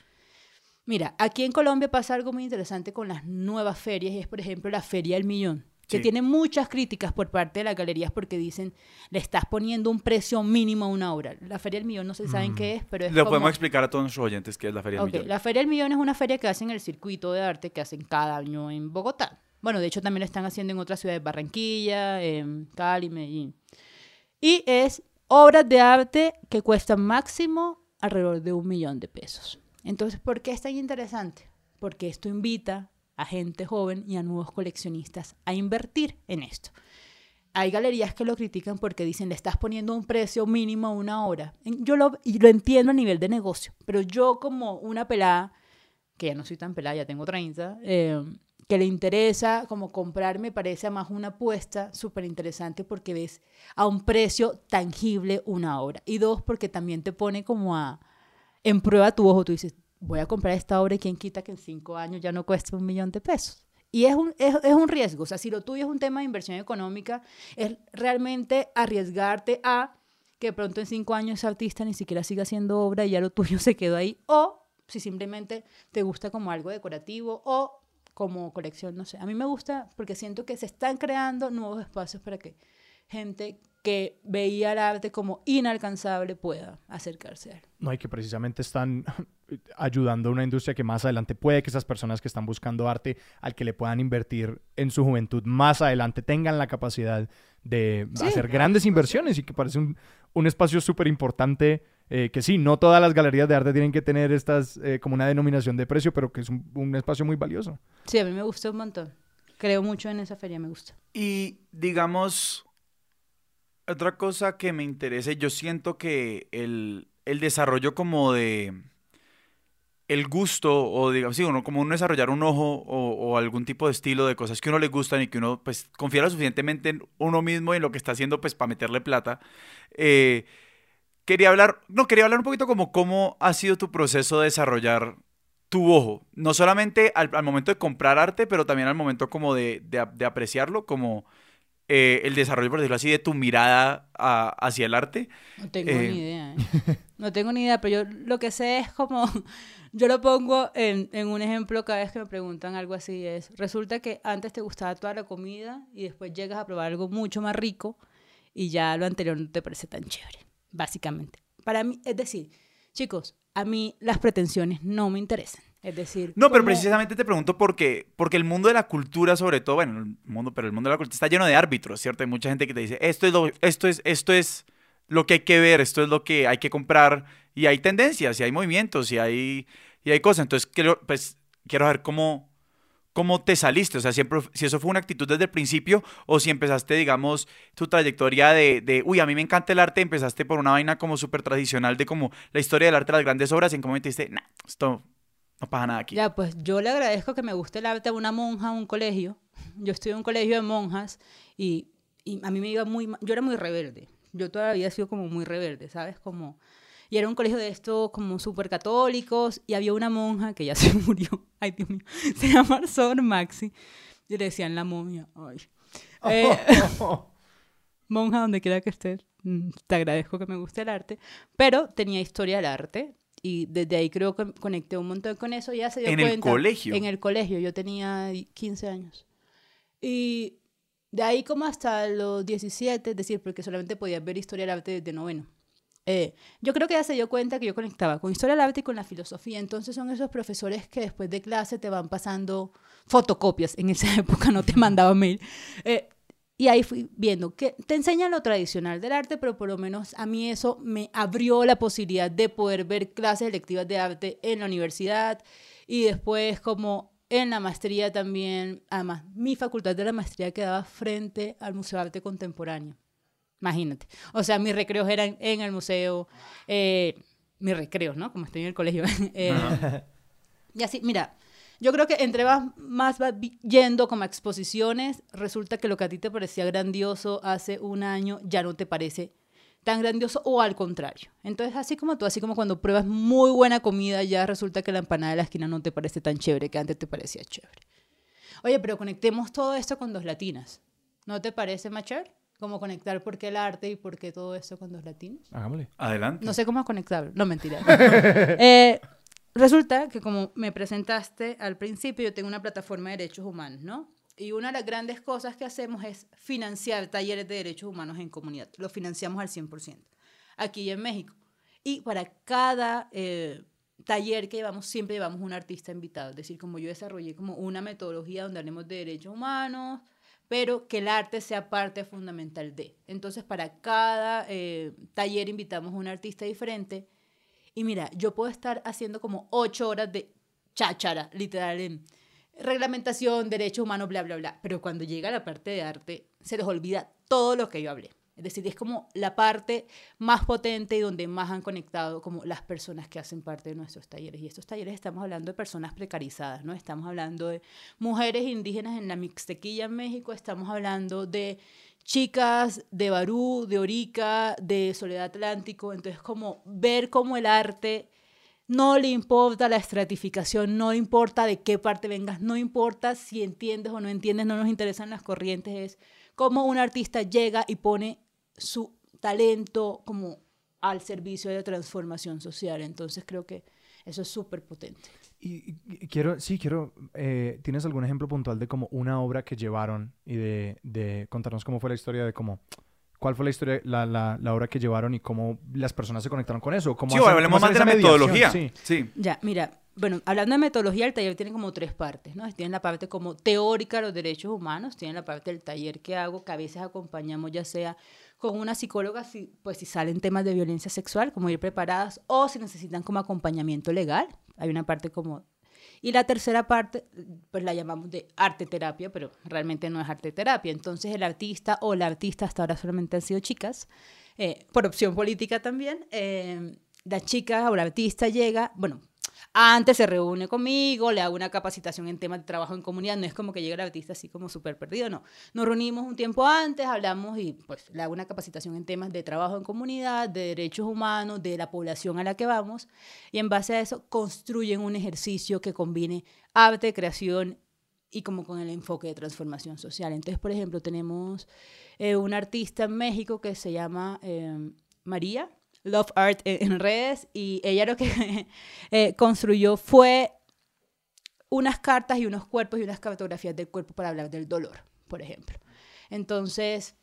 A: Mira, aquí en Colombia pasa algo muy interesante con las nuevas ferias y es, por ejemplo, la Feria del Millón, que
C: Sí.
A: tiene muchas críticas por parte de las galerías porque dicen, le estás poniendo un precio mínimo a una obra. La Feria del Millón no sé saben qué es, pero es
C: Le
A: como...
C: podemos explicar a todos nuestros oyentes qué es la Feria del Millón.
A: La Feria del Millón es una feria que hacen en el circuito de arte que hacen cada año en Bogotá. Bueno, de hecho también lo están haciendo en otras ciudades, Barranquilla, en Cali, Medellín. Y es obras de arte que cuestan máximo alrededor de un millón de pesos. Entonces, ¿por qué es tan interesante? Porque esto invita a gente joven y a nuevos coleccionistas a invertir en esto. Hay galerías que lo critican porque dicen, le estás poniendo un precio mínimo a una. En- Yo lo, lo entiendo a nivel de negocio, pero yo como una pelada, que ya no soy tan pelada, ya tengo 30, eh, que le interesa como comprar, me parece más una apuesta súper interesante porque ves a un precio tangible una obra. Y dos, porque también te pone como a, en prueba tu ojo. Tú dices, voy a comprar esta obra y quién quita que en cinco años ya no cueste un millón de pesos. Y es un, es, es un riesgo. O sea, si lo tuyo es un tema de inversión económica, es realmente arriesgarte a que pronto en cinco años ese artista ni siquiera siga haciendo obra y ya lo tuyo se quedó ahí. O si simplemente te gusta como algo decorativo o como colección, no sé. A mí me gusta porque siento que se están creando nuevos espacios para que gente que veía el arte como inalcanzable pueda acercarse a él.
B: No, y que precisamente están ayudando a una industria que más adelante puede que esas personas que están buscando arte al que le puedan invertir en su juventud más adelante tengan la capacidad de
A: Sí.
B: hacer grandes inversiones y que parece un, un espacio súper importante eh, que sí, no todas las galerías de arte tienen que tener estas eh, como una denominación de precio, pero que es un, un espacio muy valioso.
A: Sí, a mí me gusta un montón. Creo mucho en esa feria, me gusta.
C: Y digamos, otra cosa que me interesa, yo siento que el, el desarrollo como de el gusto o digamos, sí, uno, como uno desarrollar un ojo o, o algún tipo de estilo de cosas que uno le gustan y que uno pues confía lo suficientemente en uno mismo y en lo que está haciendo pues para meterle plata. eh, quería hablar, no, quería hablar un poquito como cómo ha sido tu proceso de desarrollar tu ojo, no solamente al, al momento de comprar arte, pero también al momento como de, de, de apreciarlo, como eh, el desarrollo, por decirlo así, de tu mirada a- hacia el arte.
A: No tengo
C: Eh.
A: ni idea. ¿eh? No tengo ni idea, pero yo lo que sé es como, yo lo pongo en, en un ejemplo cada vez que me preguntan algo así, es, resulta que antes te gustaba toda la comida y después llegas a probar algo mucho más rico y ya lo anterior no te parece tan chévere, básicamente. Para mí, es decir, chicos, a mí las pretensiones no me interesan. Es decir,
C: No, pero
A: como-
C: precisamente te pregunto porque, porque el mundo de la cultura, sobre todo, bueno, el mundo, pero el mundo de la cultura está lleno de árbitros, ¿cierto? Hay mucha gente que te dice, esto es lo, esto es, esto es lo que hay que ver, esto es lo que hay que comprar, y hay tendencias, y hay movimientos, y hay, y hay cosas. Entonces, quiero, pues, quiero ver cómo, cómo te saliste, o sea, siempre, si eso fue una actitud desde el principio, o si empezaste, digamos, tu trayectoria de, de uy, a mí me encanta el arte, empezaste por una vaina como súper tradicional de como la historia del arte de las grandes obras, y en cómo me dijiste, nah, esto no pasa nada aquí.
A: Ya, pues yo le agradezco que me guste el arte a una monja, a un colegio. Yo estudié en un colegio de monjas y, y a mí me iba muy... Yo era muy rebelde. Yo todavía he sido como muy rebelde, ¿sabes? Como... Y era un colegio de estos como súper católicos y había una monja que ya se murió. Ay, Dios mío. Se llama Sor Maxi. Y le decían la momia. Ay. Eh, monja, donde quiera que estés, mm, te agradezco que me guste el arte, pero tenía historia del arte y desde ahí creo que conecté un montón con eso ya se dio
C: ¿En el
A: cuenta.
C: colegio?
A: En el colegio, yo tenía 15 años. Y de ahí como hasta los 17, es decir, porque solamente podía ver historia del arte desde noveno. Eh, yo creo que ya se dio cuenta que yo conectaba con historia del arte y con la filosofía. Entonces son esos profesores que después de clase te van pasando fotocopias. En esa época no te mandaba mail. Eh, y ahí fui viendo que te enseñan lo tradicional del arte, pero por lo menos a mí eso me abrió la posibilidad de poder ver clases electivas de arte en la universidad y después como en la maestría también. Además, mi facultad de la maestría quedaba frente al Museo de Arte Contemporáneo. Imagínate. O sea, mis recreos eran en el museo, eh, mis recreos, ¿no? Como estoy en el colegio. Eh, y así, mira, yo creo que entre más, más vas yendo como a exposiciones, resulta que lo que a ti te parecía grandioso hace un año ya no te parece tan grandioso o al contrario. Entonces, así como tú, así como cuando pruebas muy buena comida, ya resulta que la empanada de la esquina no te parece tan chévere que antes te parecía chévere. Oye, pero conectemos todo esto con dos latinas. ¿No te parece chévere? Como conectar por qué el arte y por qué todo esto con dos latinos.
B: Hagámosle.
C: Adelante.
A: No sé cómo conectarlo. No, mentira. Eh, resulta que como me presentaste al principio, yo tengo una plataforma de derechos humanos, ¿no? Y una de las grandes cosas que hacemos es financiar talleres de derechos humanos en comunidad. Lo financiamos al 100%. Aquí en México. Y para cada eh, taller que llevamos, siempre llevamos un artista invitado. Es decir, como yo desarrollé como una metodología donde hablemos de derechos humanos, pero que el arte sea parte fundamental de. Entonces, para cada eh, taller invitamos a un artista diferente. Y mira, yo puedo estar haciendo como ocho horas de cháchara, literal, en reglamentación, derechos humanos, bla, bla, bla. Pero cuando llega la parte de arte, se les olvida todo lo que yo hablé. Es decir, es como la parte más potente y donde más han conectado como las personas que hacen parte de nuestros talleres. Y estos talleres estamos hablando de personas precarizadas, ¿no? Estamos hablando de mujeres indígenas en la Mixtequilla en México, estamos hablando de chicas de Barú, de Orica, de Soledad Atlántico. Entonces, como ver cómo el arte no le importa la estratificación, no importa de qué parte vengas, no importa si entiendes o no entiendes, no nos interesan las corrientes, es cómo un artista llega y pone su talento como al servicio de la transformación social. Entonces creo que eso es súper potente.
B: Y, y- quiero, sí, quiero, eh, ¿tienes algún ejemplo puntual de como una obra que llevaron y de, de contarnos cómo fue la historia de cómo, cuál fue la historia, la, la, la obra que llevaron y cómo las personas se conectaron con eso? Cómo
C: Sí,
B: hacen-
C: hablemos
B: cómo
C: más de la
B: mediación?
C: metodología.
B: Sí.
C: Sí.
A: Ya, mira, bueno, hablando de metodología, el taller tiene como tres partes, ¿no? Tienen la parte como teórica de los derechos humanos, tienen la parte del taller que hago, que a veces acompañamos ya sea con una psicóloga, si, pues si salen temas de violencia sexual, como ir preparadas, o si necesitan como acompañamiento legal, hay una parte como... Y la tercera parte, pues la llamamos de arte terapia, pero realmente no es arte terapia. Entonces el artista o la artista, hasta ahora solamente han sido chicas, eh, por opción política también, eh, la chica o la artista llega, bueno, antes se reúne conmigo, le hago una capacitación en temas de trabajo en comunidad, no es como que llega el artista así como súper perdido, no. Nos reunimos un tiempo antes, hablamos y pues le hago una capacitación en temas de trabajo en comunidad, de derechos humanos, de la población a la que vamos, y en base a eso construyen un ejercicio que combine arte, creación y como con el enfoque de transformación social. Entonces, por ejemplo, tenemos eh, una artista en México que se llama eh, María, Love Art en, redes, y ella lo que eh, construyó fue unas cartas y unos cuerpos y unas cartografías del cuerpo para hablar del dolor, por ejemplo. Entonces,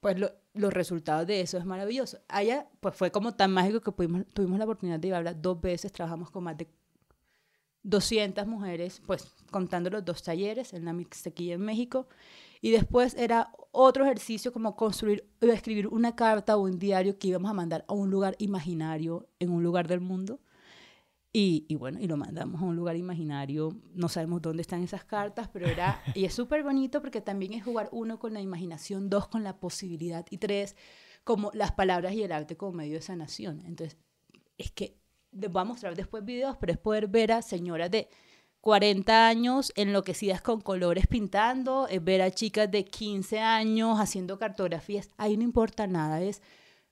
A: pues los resultados de eso es maravilloso. Allá, pues fue como tan mágico que pudimos, tuvimos la oportunidad de hablar dos veces, trabajamos con más de 200 mujeres, pues contando los dos talleres en la Mixtequilla en México. Y después era otro ejercicio como construir, escribir una carta o un diario que íbamos a mandar a un lugar imaginario en un lugar del mundo. Y, y, bueno, y lo mandamos a un lugar imaginario. No sabemos dónde están esas cartas, pero era. Y es súper bonito porque también es jugar uno con la imaginación, dos con la posibilidad y tres como las palabras y el arte como medio de sanación. Entonces, es que les voy a mostrar después videos, pero es poder ver a señoras de 40 años enloquecidas con colores pintando, es ver a chicas de 15 años haciendo cartografías. Ahí no importa nada, es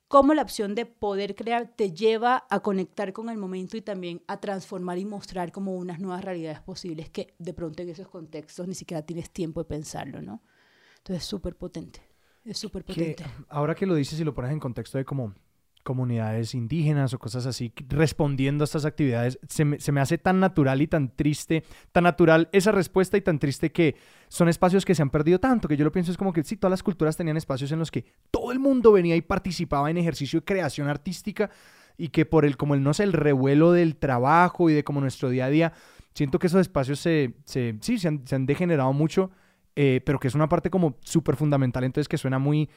A: cómo la opción de poder crear te lleva a conectar con el momento y también a transformar y mostrar como unas nuevas realidades posibles que de pronto en esos contextos ni siquiera tienes tiempo de pensarlo, ¿no? Entonces es súper potente, es súper potente.
B: ahora que lo dices y lo pones en contexto de cómo comunidades indígenas o cosas así respondiendo a estas actividades, se me, hace tan natural y tan triste, tan natural esa respuesta y tan triste que son espacios que se han perdido tanto, que yo lo pienso es como que sí, todas las culturas tenían espacios en los que todo el mundo venía y participaba en ejercicio de creación artística y que por el, como el, no sé, el revuelo del trabajo y de como nuestro día a día, siento que esos espacios se, se sí, se han degenerado mucho, eh, pero que es una parte como súper fundamental, entonces que suena muy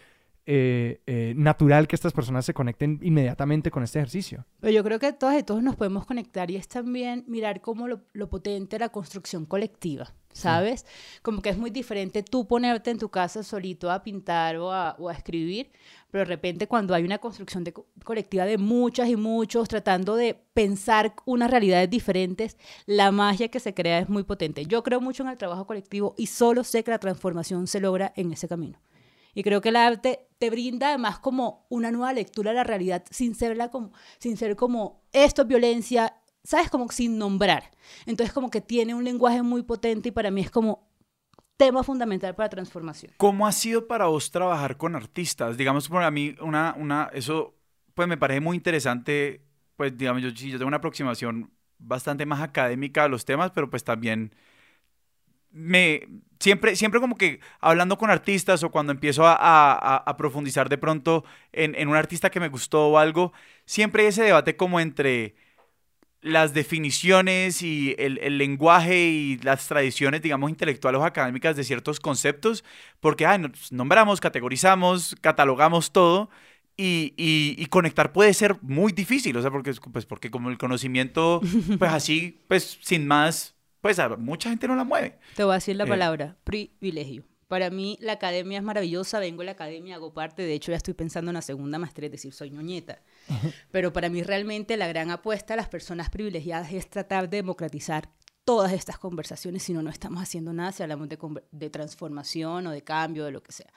B: eh, eh, natural que estas personas se conecten inmediatamente con este ejercicio.
A: Pero yo creo que todas y todos nos podemos conectar y es también mirar cómo lo, lo potente la construcción colectiva, ¿sabes? Como que es muy diferente tú ponerte en tu casa solito a pintar o a, o a escribir, pero de repente cuando hay una construcción de, colectiva de muchas y muchos tratando de pensar unas realidades diferentes, la magia que se crea es muy potente. Yo creo mucho en el trabajo colectivo y solo sé que la transformación se logra en ese camino. Y creo que el arte te brinda además como una nueva lectura de la realidad sin, serla como, sin ser como esto es violencia, ¿sabes? Como sin nombrar. Entonces como que tiene un lenguaje muy potente y para mí es como tema fundamental para transformación.
C: ¿Cómo ha sido para vos trabajar con artistas? Digamos, para mí, una, una, eso pues me parece muy interesante, pues digamos, yo, yo tengo una aproximación bastante más académica a los temas, pero pues también me siempre, siempre como que hablando con artistas o cuando empiezo a, profundizar de pronto en, un artista que me gustó o algo, siempre hay ese debate como entre las definiciones y el, lenguaje y las tradiciones, digamos, intelectuales o académicas de ciertos conceptos, porque nos nombramos, categorizamos, catalogamos todo. Y, y, conectar puede ser muy difícil, o sea, porque, pues porque como el conocimiento, pues así, pues sin más, pues a mucha gente no la mueve.
A: Te voy a decir la eh, palabra, privilegio. Para mí la academia es maravillosa, vengo a la academia, hago parte, de hecho ya estoy pensando en la segunda maestría, es decir, soy ñoñeta. Pero para mí realmente la gran apuesta a las personas privilegiadas es tratar de democratizar todas estas conversaciones, si no, no estamos haciendo nada si hablamos de, de transformación o de cambio, de lo que sea.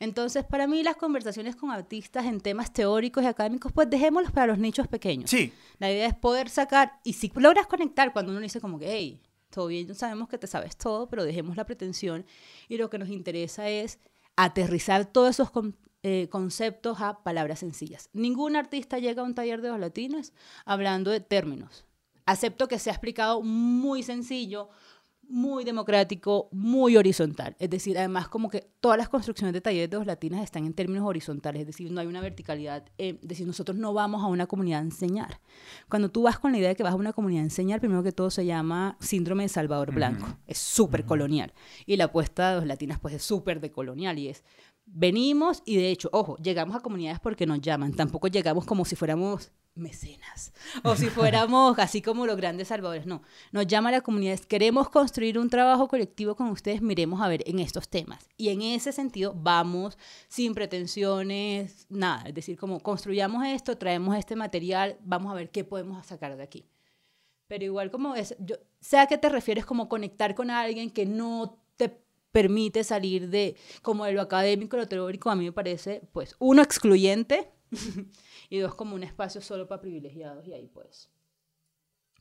A: Entonces, para mí las conversaciones con artistas en temas teóricos y académicos, pues dejémoslos para los nichos pequeños.
C: Sí.
A: La idea es poder sacar, y si logras conectar cuando uno dice como que, hey, bien, sabemos que te sabes todo, pero dejemos la pretensión y lo que nos interesa es aterrizar todos esos eh, conceptos a palabras sencillas. Ningún artista llega a un taller de los latinos hablando de términos. Acepto que se ha explicado muy sencillo, muy democrático, muy horizontal. Es decir, además como que todas las construcciones de talleres de dos latinas están en términos horizontales, es decir, no hay una verticalidad. Eh, es decir, nosotros no vamos a una comunidad a enseñar. Cuando tú vas con la idea de que vas a una comunidad a enseñar, primero que todo se llama síndrome de Salvador Blanco. Es súper colonial. Y la apuesta de dos latinas pues es súper decolonial y es venimos y de hecho, ojo, llegamos a comunidades porque nos llaman, tampoco llegamos como si fuéramos mecenas. O si fuéramos así como los grandes salvadores, no, nos llama la comunidad, queremos construir un trabajo colectivo con ustedes, miremos a ver en estos temas. Y en ese sentido vamos sin pretensiones, nada, es decir, como construyamos esto, traemos este material, vamos a ver qué podemos sacar de aquí. Pero igual como es, yo sé a qué te refieres como conectar con alguien que no te permite salir de como de lo académico, lo teórico, a mí me parece, pues, uno excluyente y dos como un espacio solo para privilegiados y ahí pues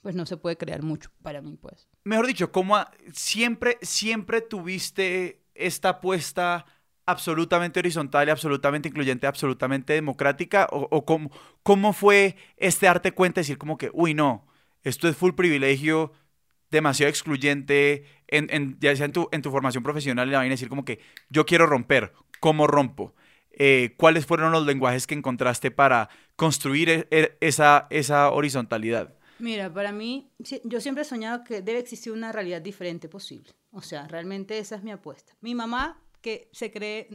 A: pues no se puede crear mucho para mí pues.
C: Mejor dicho, como siempre siempre tuviste esta apuesta absolutamente horizontal absolutamente incluyente, absolutamente democrática o, o cómo, cómo fue este darte cuenta decir como que, uy, no, esto es full privilegio, demasiado excluyente, en, en, ya sea en tu, en tu formación profesional, le van a decir como que yo quiero romper, ¿cómo rompo? Eh, ¿cuáles fueron los lenguajes que encontraste para construir e, e, esa, esa horizontalidad?
A: Mira, para mí, yo siempre he soñado que debe existir una realidad diferente posible. O sea, realmente esa es mi apuesta. Mi mamá, que se cree,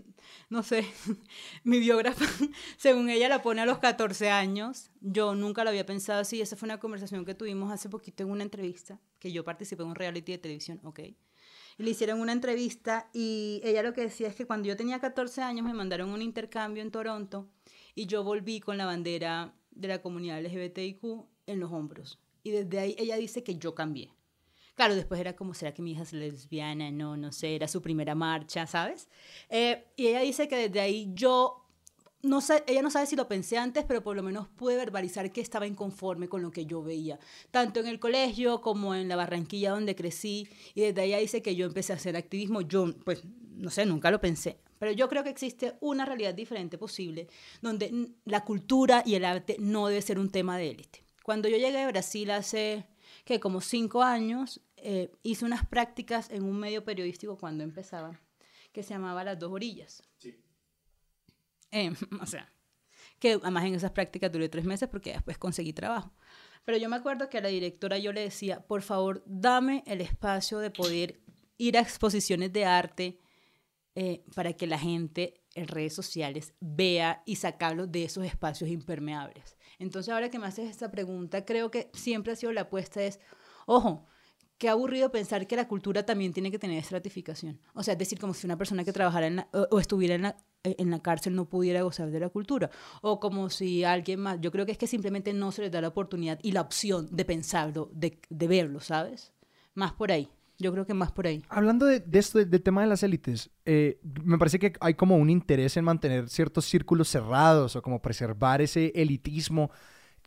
A: no sé, mi biógrafa, según ella la pone a los 14 años, yo nunca lo había pensado así. Esa fue una conversación que tuvimos hace poquito en una entrevista, que yo participé en un reality de televisión, ok. Le hicieron una entrevista y ella lo que decía es que cuando yo tenía 14 años me mandaron un intercambio en Toronto y yo volví con la bandera de la comunidad LGBTIQ en los hombros. Y desde ahí ella dice que yo cambié. Claro, después era como, ¿será que mi hija es lesbiana? No, no sé, era su primera marcha, ¿sabes? Eh, y ella dice que desde ahí yo, ella no sabe si lo pensé antes, pero por lo menos pude verbalizar que estaba inconforme con lo que yo veía, tanto en el colegio como en la Barranquilla donde crecí. Y desde ella dice que yo empecé a hacer activismo. Yo, pues, no sé, nunca lo pensé. Pero yo creo que existe una realidad diferente posible, donde la cultura y el arte no debe ser un tema de élite. Cuando yo llegué a Brasil hace, que como cinco años, eh, hice unas prácticas en un medio periodístico cuando empezaba, que se llamaba Las Dos Orillas. Sí. Eh, o sea, que además en esas prácticas duré tres meses porque después conseguí trabajo. Pero yo me acuerdo que a la directora yo le decía, por favor, dame el espacio de poder ir a exposiciones de arte eh, para que la gente en redes sociales vea y sacarlo de esos espacios impermeables. Entonces, ahora que me haces esta pregunta, creo que siempre ha sido la apuesta es, ojo, qué aburrido pensar que la cultura también tiene que tener estratificación. O sea, es decir, como si una persona que trabajara en o, estuviera en la, en la, cárcel no pudiera gozar de la cultura. O como si alguien más, yo creo que es que simplemente no se les da la oportunidad y la opción de pensarlo, de, de verlo, ¿sabes? Más por ahí. Yo creo que más por ahí.
B: Hablando de, esto, del tema de las élites, eh, me parece que hay como un interés en mantener ciertos círculos cerrados o como preservar ese elitismo.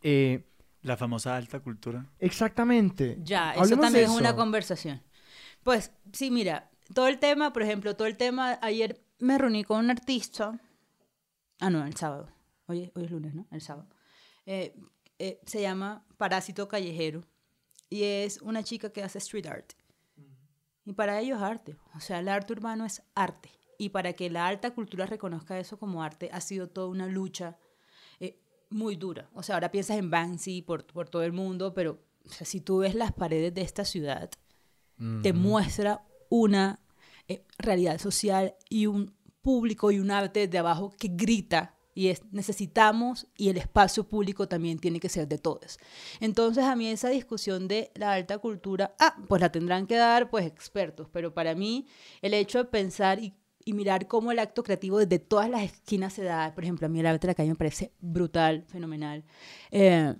B: Eh,
C: la famosa alta cultura.
B: Exactamente.
A: Ya, eso también es una conversación. Pues sí, mira, todo el tema, por ejemplo, todo el tema, ayer me reuní con un artista, ah, no, el sábado, hoy, hoy es lunes, ¿no? El sábado. Eh, se llama Parásito Callejero y es una chica que hace street art. Y para ellos es arte. O sea, el arte urbano es arte. Y para que la alta cultura reconozca eso como arte, ha sido toda una lucha eh, muy dura. O sea, ahora piensas en Banksy por, por todo el mundo, pero si tú ves las paredes de esta ciudad, te muestra una eh, realidad social y un público y un arte de abajo que grita y es necesitamos y el espacio público también tiene que ser de todos. Entonces a mí esa discusión de la alta cultura, ah, pues la tendrán que dar pues expertos, pero para mí el hecho de pensar y, mirar cómo el acto creativo desde todas las esquinas se da, por ejemplo, a mí el arte de la calle me parece brutal, fenomenal. Eh,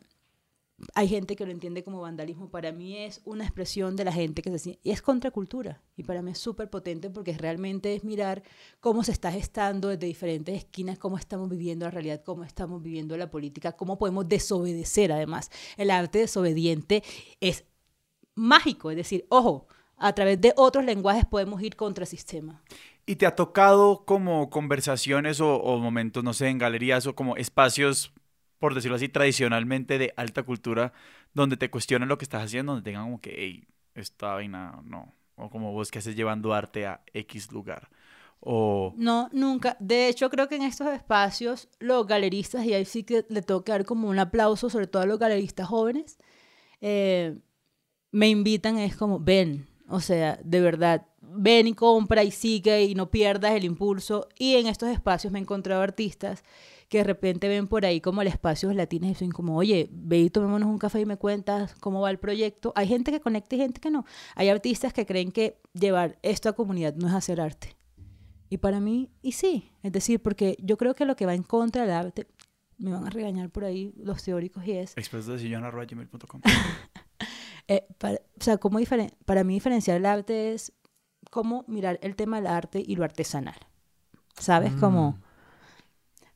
A: hay gente que lo entiende como vandalismo. Para mí es una expresión de la gente que se siente, y es contracultura. Y para mí es súper potente porque realmente es mirar cómo se está gestando desde diferentes esquinas, cómo estamos viviendo la realidad, cómo estamos viviendo la política, cómo podemos desobedecer además. El arte desobediente es mágico, es decir, ojo, a través de otros lenguajes podemos ir contra el sistema.
C: ¿Y te ha tocado como conversaciones o, o momentos, no sé, en galerías o como espacios por decirlo así, tradicionalmente de alta cultura, donde te cuestionen lo que estás haciendo, donde tengan como que, hey, esta vaina no. O como vos que haces llevando arte a X lugar. O...
A: No, nunca. De hecho, creo que en estos espacios los galeristas, y ahí sí que le tengo que dar como un aplauso, sobre todo a los galeristas jóvenes, eh, me invitan, es como, ven, o sea, de verdad, ven y compra y sigue y no pierdas el impulso. Y en estos espacios me he encontrado artistas que de repente ven por ahí como el espacio latinos y dicen como, oye, ve y tomémonos un café y me cuentas cómo va el proyecto. Hay gente que conecta y gente que no. Hay artistas que creen que llevar esto a comunidad no es hacer arte. Y para mí, y sí, es decir, porque yo creo que lo que va en contra del arte, me van a regañar por ahí los teóricos y es...
C: Expreso de
A: eh, o sea, como para mí diferenciar el arte es cómo mirar el tema del arte y lo artesanal. ¿Sabes? Como mm.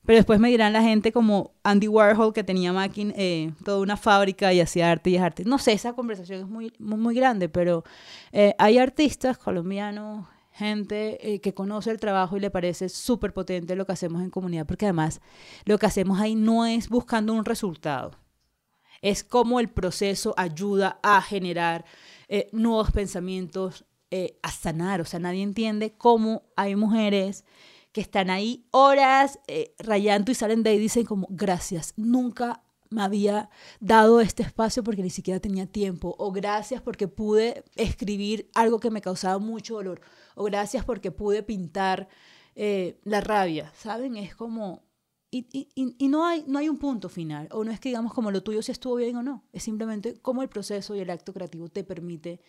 A: Pero después me dirán la gente como Andy Warhol, que tenía máquina, eh, toda una fábrica y hacía arte y es arte. No sé, esa conversación es muy, muy, grande, pero eh, hay artistas colombianos, gente eh, que conoce el trabajo y le parece súper potente lo que hacemos en comunidad, porque además lo que hacemos ahí no es buscando un resultado, es como el proceso ayuda a generar nuevos pensamientos, a sanar. O sea, nadie entiende cómo hay mujeres que están ahí horas eh, rayando y salen de ahí y dicen como, gracias, nunca me había dado este espacio porque ni siquiera tenía tiempo, o gracias porque pude escribir algo que me causaba mucho dolor, o gracias porque pude pintar eh, la rabia, ¿saben? Es como... Y, y, y, no, hay, no hay un punto final, o no es que digamos como lo tuyo si estuvo bien o no, es simplemente cómo el proceso y el acto creativo te permite,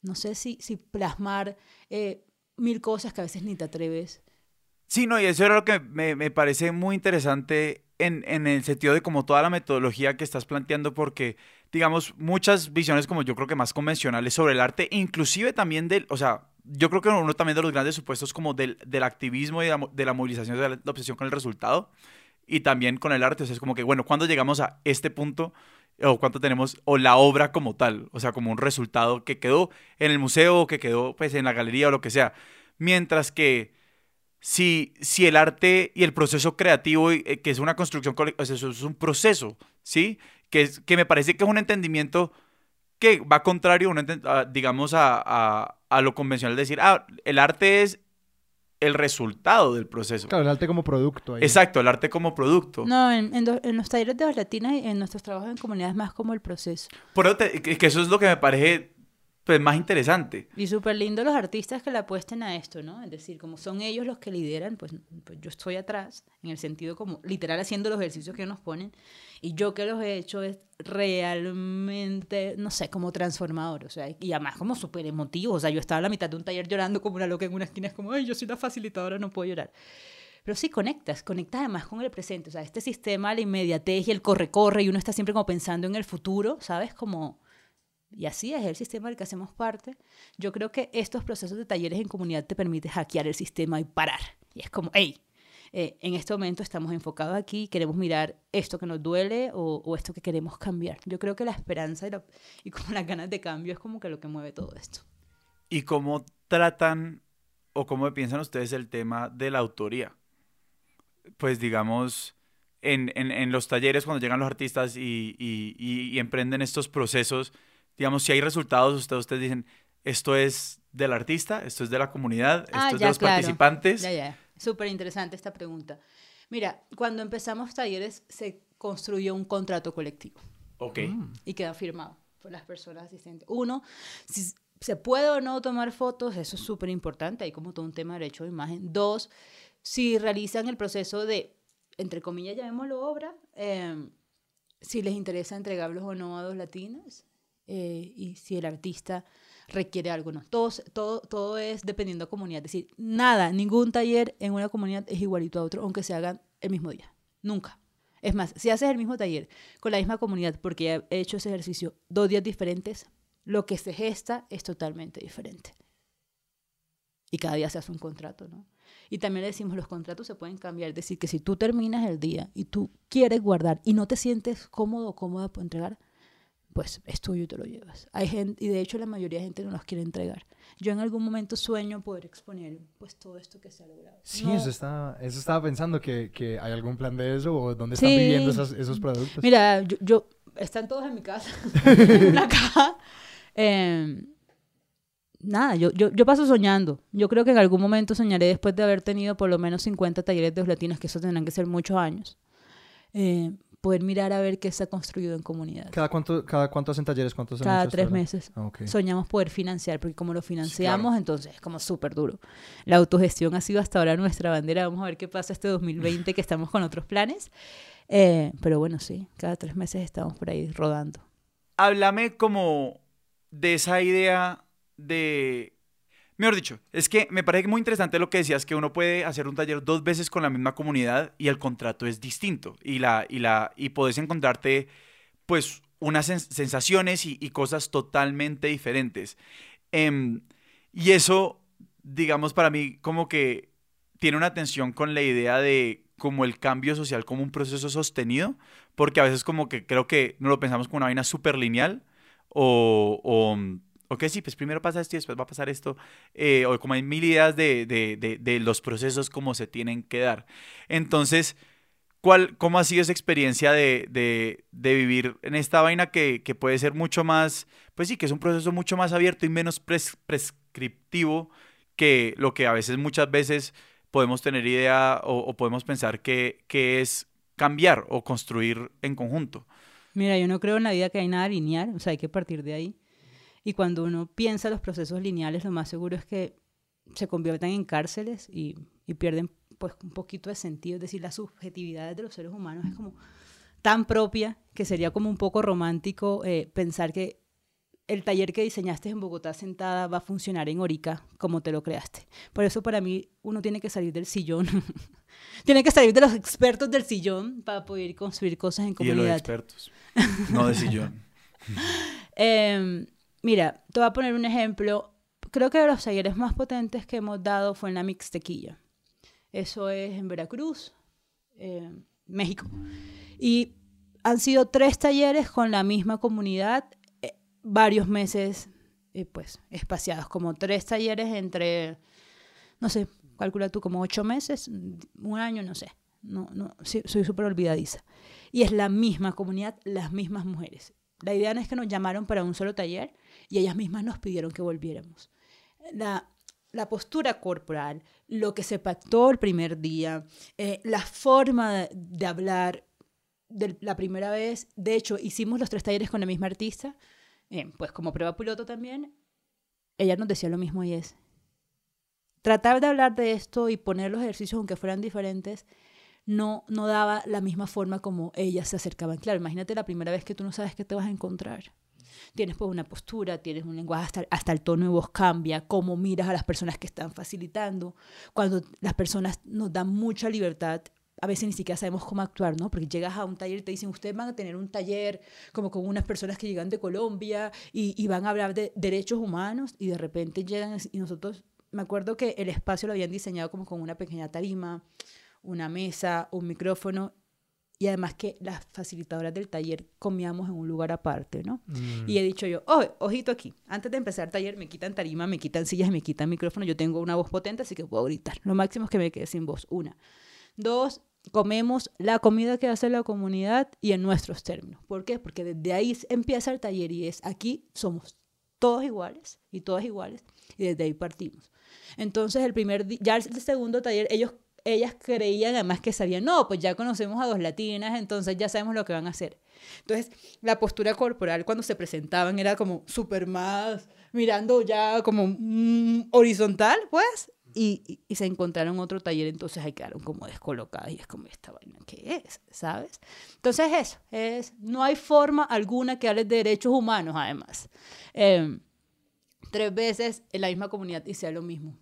A: no sé si, si plasmar eh, mil cosas que a veces ni te atreves.
C: Sí, no, y eso era lo que me, me parece muy interesante en, en, el sentido de como toda la metodología que estás planteando, porque, digamos, muchas visiones como yo creo que más convencionales sobre el arte, inclusive también del, o sea, yo creo que uno también de los grandes supuestos como del, del activismo y de la, movilización, de la, la, obsesión con el resultado y también con el arte. O sea, es como que, bueno, cuando llegamos a este punto o cuánto tenemos, o la obra como tal, o sea, como un resultado que quedó en el museo o que quedó pues en la galería o lo que sea. Mientras que si, si el arte y el proceso creativo, eh, que es una construcción, o sea, eso es un proceso, ¿sí? Que, es, que me parece que es un entendimiento que va contrario, digamos, a, a, a lo convencional de decir, ah, el arte es el resultado del proceso.
B: Claro, el arte como producto. Ahí.
C: Exacto, el arte como producto.
A: No, en, en, en los talleres de latinas y en nuestros trabajos en comunidades más como el proceso.
C: Pero te, que eso es lo que me parece pues, más interesante.
A: Y súper lindo los artistas que le apuesten a esto, ¿no? Es decir, como son ellos los que lideran, pues, pues, yo estoy atrás, en el sentido como literal haciendo los ejercicios que nos ponen, y yo que los he hecho es realmente, no sé, como transformador, o sea, y además como súper emotivo, o sea, yo estaba a la mitad de un taller llorando como una loca en una esquina, es como, ay, yo soy la facilitadora, no puedo llorar. Pero sí conectas, conectas además con el presente, o sea, este sistema, la inmediatez y el corre-corre, y uno está siempre como pensando en el futuro, ¿sabes? Como y así es el sistema del que hacemos parte, yo creo que estos procesos de talleres en comunidad te permiten hackear el sistema y parar. Y es como, hey, eh, en este momento estamos enfocados aquí, queremos mirar esto que nos duele o, esto que queremos cambiar. Yo creo que la esperanza y, como las ganas de cambio es como que lo que mueve todo esto.
C: ¿Y cómo tratan o cómo piensan ustedes el tema de la autoría? Pues digamos, en, en, los talleres cuando llegan los artistas y, y emprenden estos procesos, digamos, si hay resultados, ustedes, ustedes dicen, esto es del artista, esto es de la comunidad, esto
A: Ah,
C: es de los
A: claro.
C: participantes.
A: Ya, ya. Súper interesante esta pregunta. Mira, cuando empezamos talleres se construyó un contrato colectivo
C: Ok.
A: y queda firmado por las personas asistentes. Uno, si se puede o no tomar fotos, eso es súper importante, hay como todo un tema de derecho de imagen. Dos, si realizan el proceso de, entre comillas, llamémoslo obra, eh, si les interesa entregarlos o no a dos latinas eh, y si el artista requiere algo no. Todo, todo, todo es dependiendo de comunidad. Es decir, nada, ningún taller en una comunidad es igualito a otro, aunque se hagan el mismo día. Nunca. Es más, si haces el mismo taller con la misma comunidad, porque he hecho ese ejercicio dos días diferentes, lo que se gesta es totalmente diferente. Y cada día se hace un contrato, ¿no? Y también le decimos, los contratos se pueden cambiar. Es decir, que si tú terminas el día y tú quieres guardar y no te sientes cómodo o cómoda por entregar, pues es tuyo y te lo llevas. Hay gente, y de hecho la mayoría de gente no los quiere entregar. Yo en algún momento sueño poder exponer pues todo esto que se ha logrado.
B: Sí,
A: No-
B: eso, estaba, eso estaba pensando, que, que hay algún plan de eso o dónde están
A: Sí.
B: viviendo esos, esos productos.
A: Mira, yo, yo- están todos en mi casa, en una caja. Eh, nada, yo, yo, yo paso soñando. Yo creo que en algún momento soñaré después de haber tenido por lo menos 50 talleres de latinos, que eso tendrán que ser muchos años, eh, poder mirar a ver qué se ha construido en comunidad.
B: ¿Cada cuánto, cada cuánto hacen talleres? ¿Cuántos
A: Cada tres meses.
B: Ah.
A: Soñamos poder financiar, porque como lo financiamos, entonces es como súper duro. La autogestión ha sido hasta ahora nuestra bandera. Vamos a ver qué pasa este 2020, que estamos con otros planes. Eh, pero bueno, sí, cada tres meses estamos por ahí rodando.
C: Háblame como de esa idea de... Mejor dicho, es que me parece muy interesante lo que decías, que uno puede hacer un taller dos veces con la misma comunidad y el contrato es distinto. Y, la, y, la, y podés encontrarte, pues, unas sens- sensaciones y, cosas totalmente diferentes. Em, y eso, digamos, para mí como que tiene una tensión con la idea de como el cambio social como un proceso sostenido, porque a veces como que creo que no lo pensamos como una vaina súper lineal, o, o que sí, pues primero pasa esto y después va a pasar esto, eh, o como hay mil ideas de, de, de, de los procesos como se tienen que dar. Entonces, ¿cuál, ¿cómo ha sido esa experiencia de, vivir en esta vaina que, que puede ser mucho más, pues sí, que es un proceso mucho más abierto y menos pres- prescriptivo que lo que a veces, muchas veces podemos tener idea o, podemos pensar que, que, es cambiar o construir en conjunto.
A: Mira, yo no creo en la vida que hay nada lineal, o sea, hay que partir de ahí. Y cuando uno piensa los procesos lineales, lo más seguro es que se conviertan en cárceles y, y pierden pues un poquito de sentido, es decir, la subjetividad de los seres humanos es como tan propia que sería como un poco romántico eh, pensar que el taller que diseñaste en Bogotá sentada va a funcionar en Orica como te lo creaste. Por eso para mí uno tiene que salir del sillón. tiene que salir de los expertos del sillón para poder construir cosas en comunidad. Y de los
C: expertos, no de sillón.
A: Em, mira, te voy a poner un ejemplo. Creo que de los talleres más potentes que hemos dado fue en la Mixtequilla. Eso es en Veracruz, eh, México. Y han sido tres talleres con la misma comunidad, eh, varios meses, eh, pues, espaciados, como tres talleres entre, no sé, calcula tú, como ocho meses, un año, no sé. No, no, soy súper olvidadiza. Y es la misma comunidad, las mismas mujeres. La idea no es que nos llamaron para un solo taller y ellas mismas nos pidieron que volviéramos. La, la postura corporal, lo que se pactó el primer día, eh, la forma de, hablar de la primera vez. De hecho, hicimos los tres talleres con la misma artista, pues como prueba piloto también. Ella nos decía lo mismo y es, tratar de hablar de esto y poner los ejercicios, aunque fueran diferentes, no, no daba la misma forma como ellas se acercaban. Claro, imagínate la primera vez que tú no sabes qué te vas a encontrar tienes pues una postura, tienes un lenguaje, hasta, hasta el tono de voz cambia, cómo miras a las personas que están facilitando. Cuando las personas nos dan mucha libertad, a veces ni siquiera sabemos cómo actuar, ¿no? Porque llegas a un taller y te dicen, ustedes van a tener un taller como con unas personas que llegan de Colombia y, y van a hablar de derechos humanos y de repente llegan y nosotros, me acuerdo que el espacio lo habían diseñado como con una pequeña tarima, una mesa, un micrófono y además que las facilitadoras del taller comíamos en un lugar aparte, ¿no? Mm. Y he dicho yo, oh, ojito aquí, antes de empezar el taller me quitan tarima, me quitan sillas, me quitan micrófono, yo tengo una voz potente, así que puedo gritar. Lo máximo es que me quede sin voz, una. Dos, comemos la comida que hace la comunidad y en nuestros términos. ¿Por qué? Porque desde ahí empieza el taller y es aquí somos todos iguales y todas iguales y desde ahí partimos. Entonces el primer ya el segundo taller ellos ellas creían además que sabían, no, pues ya conocemos a dos latinas, entonces ya sabemos lo que van a hacer. Entonces, la postura corporal cuando se presentaban era como súper más, mirando ya como mm, horizontal, pues, y, se encontraron otro taller, entonces ahí quedaron como descolocadas y es como esta vaina, ¿qué es? ¿Sabes? Entonces eso, es, no hay forma alguna que hable de derechos humanos, además. Em, tres veces en la misma comunidad y sea lo mismo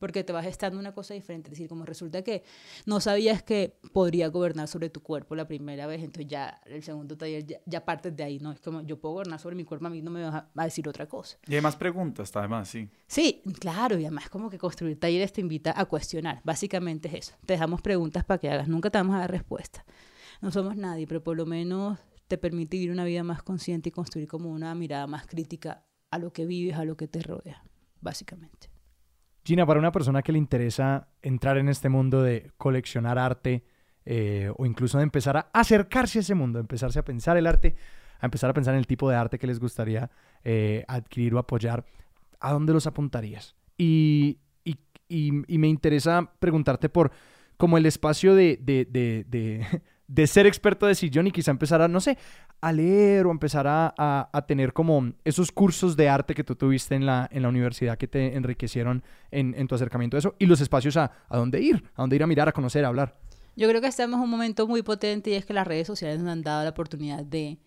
A: porque te vas estando una cosa diferente. Es decir, como resulta que no sabías que podría gobernar sobre tu cuerpo la primera vez, entonces ya el segundo taller ya, partes de ahí, ¿no? Es como yo puedo gobernar sobre mi cuerpo, a mí no me va a, decir otra cosa.
C: Y hay más preguntas, además, sí.
A: Sí, claro, y además como que construir talleres te invita a cuestionar, básicamente es eso. Te dejamos preguntas para que hagas, nunca te vamos a dar respuesta. No somos nadie, pero por lo menos te permite vivir una vida más consciente y construir como una mirada más crítica a lo que vives, a lo que te rodea, básicamente.
B: Gina, para una persona que le interesa entrar en este mundo de coleccionar arte eh, o incluso de empezar a acercarse a ese mundo, empezarse a pensar el arte, a empezar a pensar en el tipo de arte que les gustaría eh, adquirir o apoyar, ¿a dónde los apuntarías? Y, me interesa preguntarte por como el espacio de, de ser experto de sillón y quizá empezar a, no sé, a leer o empezar a, a, tener como esos cursos de arte que tú tuviste en la, en la universidad que te enriquecieron en, en tu acercamiento a eso y los espacios a, a dónde ir, a dónde ir a mirar, a conocer, a hablar.
A: Yo creo que estamos en un momento muy potente y es que las redes sociales nos han dado la oportunidad de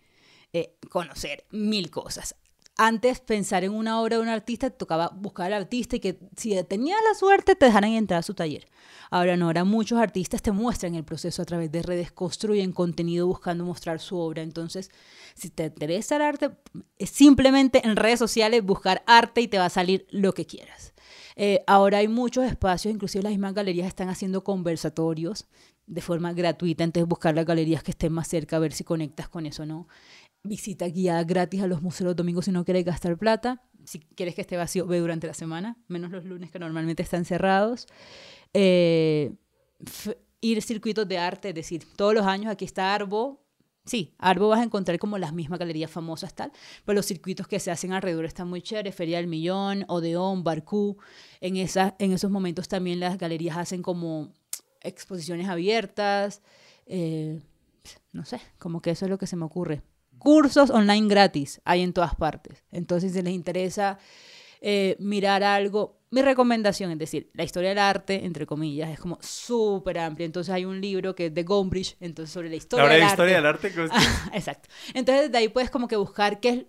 A: eh, conocer mil cosas antes pensar en una obra de un artista, tocaba buscar al artista y que si tenías la suerte te dejaran entrar a su taller. Ahora no, ahora muchos artistas te muestran el proceso a través de redes, construyen contenido buscando mostrar su obra. Entonces, si te interesa el arte, simplemente en redes sociales buscar arte y te va a salir lo que quieras. Eh, ahora hay muchos espacios, inclusive las mismas galerías están haciendo conversatorios de forma gratuita, entonces buscar las galerías que estén más cerca, a ver si conectas con eso o no visita guiada gratis a los museos los domingos si no quieres gastar plata. Si quieres que esté vacío, ve durante la semana, menos los lunes que normalmente están cerrados. Eh, ir circuitos de arte, es decir, todos los años aquí está Arbo, Sí, Arbo vas a encontrar como las mismas galerías famosas tal, pero los circuitos que se hacen alrededor están muy chéveres, Feria del Millón, Odeón, Barcú, en, esa, en esos momentos también las galerías hacen como exposiciones abiertas, eh, no sé, como que eso es lo que se me ocurre. Cursos online gratis hay en todas partes, entonces si les interesa eh, mirar algo, mi recomendación es decir, la historia del arte, entre comillas, es como súper amplia. Entonces hay un libro que es de Gombrich, entonces sobre la historia
C: Ahora
A: del
C: hay
A: arte.
C: historia del arte. ¿cómo es que-
A: Exacto. Entonces de ahí puedes como que buscar qué es,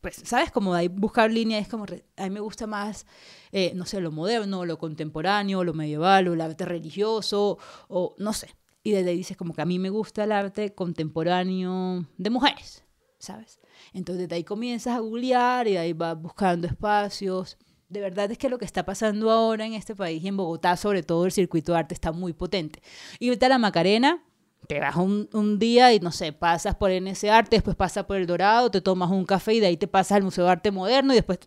A: pues, ¿sabes? Como de ahí buscar líneas, es como, a mí me gusta más, eh, no sé, lo moderno, lo contemporáneo, lo medieval, o el arte religioso, o no sé. Y desde ahí dices como que a mí me gusta el arte contemporáneo de mujeres, ¿sabes? Entonces de ahí comienzas a googlear y de ahí vas buscando espacios. De verdad es que lo que está pasando ahora en este país y en Bogotá, sobre todo el circuito de arte, está muy potente. Y ahorita la Macarena, te vas un, un día y no sé, pasas por NS Arte, después pasas por El Dorado, te tomas un café y de ahí te pasas al Museo de Arte Moderno y después...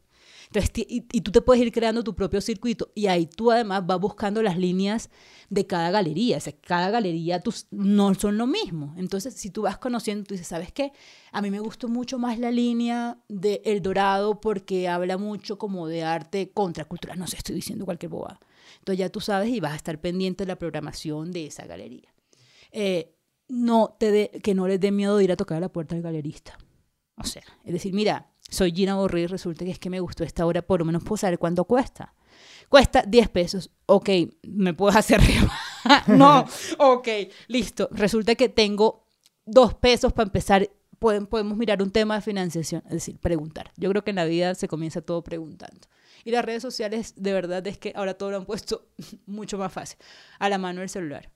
A: Entonces, y, tú te puedes ir creando tu propio circuito y ahí tú además vas buscando las líneas de cada galería. O sea, cada galería tus, no son lo mismo. Entonces, si tú vas conociendo, tú dices, ¿sabes qué? A mí me gustó mucho más la línea de El Dorado porque habla mucho como de arte contracultural. No sé, estoy diciendo cualquier bobada. Entonces ya tú sabes y vas a estar pendiente de la programación de esa galería eh, no te dé- que no les dé miedo de ir a tocar a la puerta del galerista. O sea, es decir, mira, soy Gina Borré y resulta que es que me gustó esta obra, por lo menos puedo saber cuánto cuesta. Cuesta 10 pesos. Ok, ¿me puedes hacer no, ok, listo. Resulta que tengo dos pesos para empezar. Pueden, podemos mirar un tema de financiación, es decir, preguntar. Yo creo que en la vida se comienza todo preguntando. Y las redes sociales, de verdad, es que ahora todo lo han puesto mucho más fácil. A la mano del celular.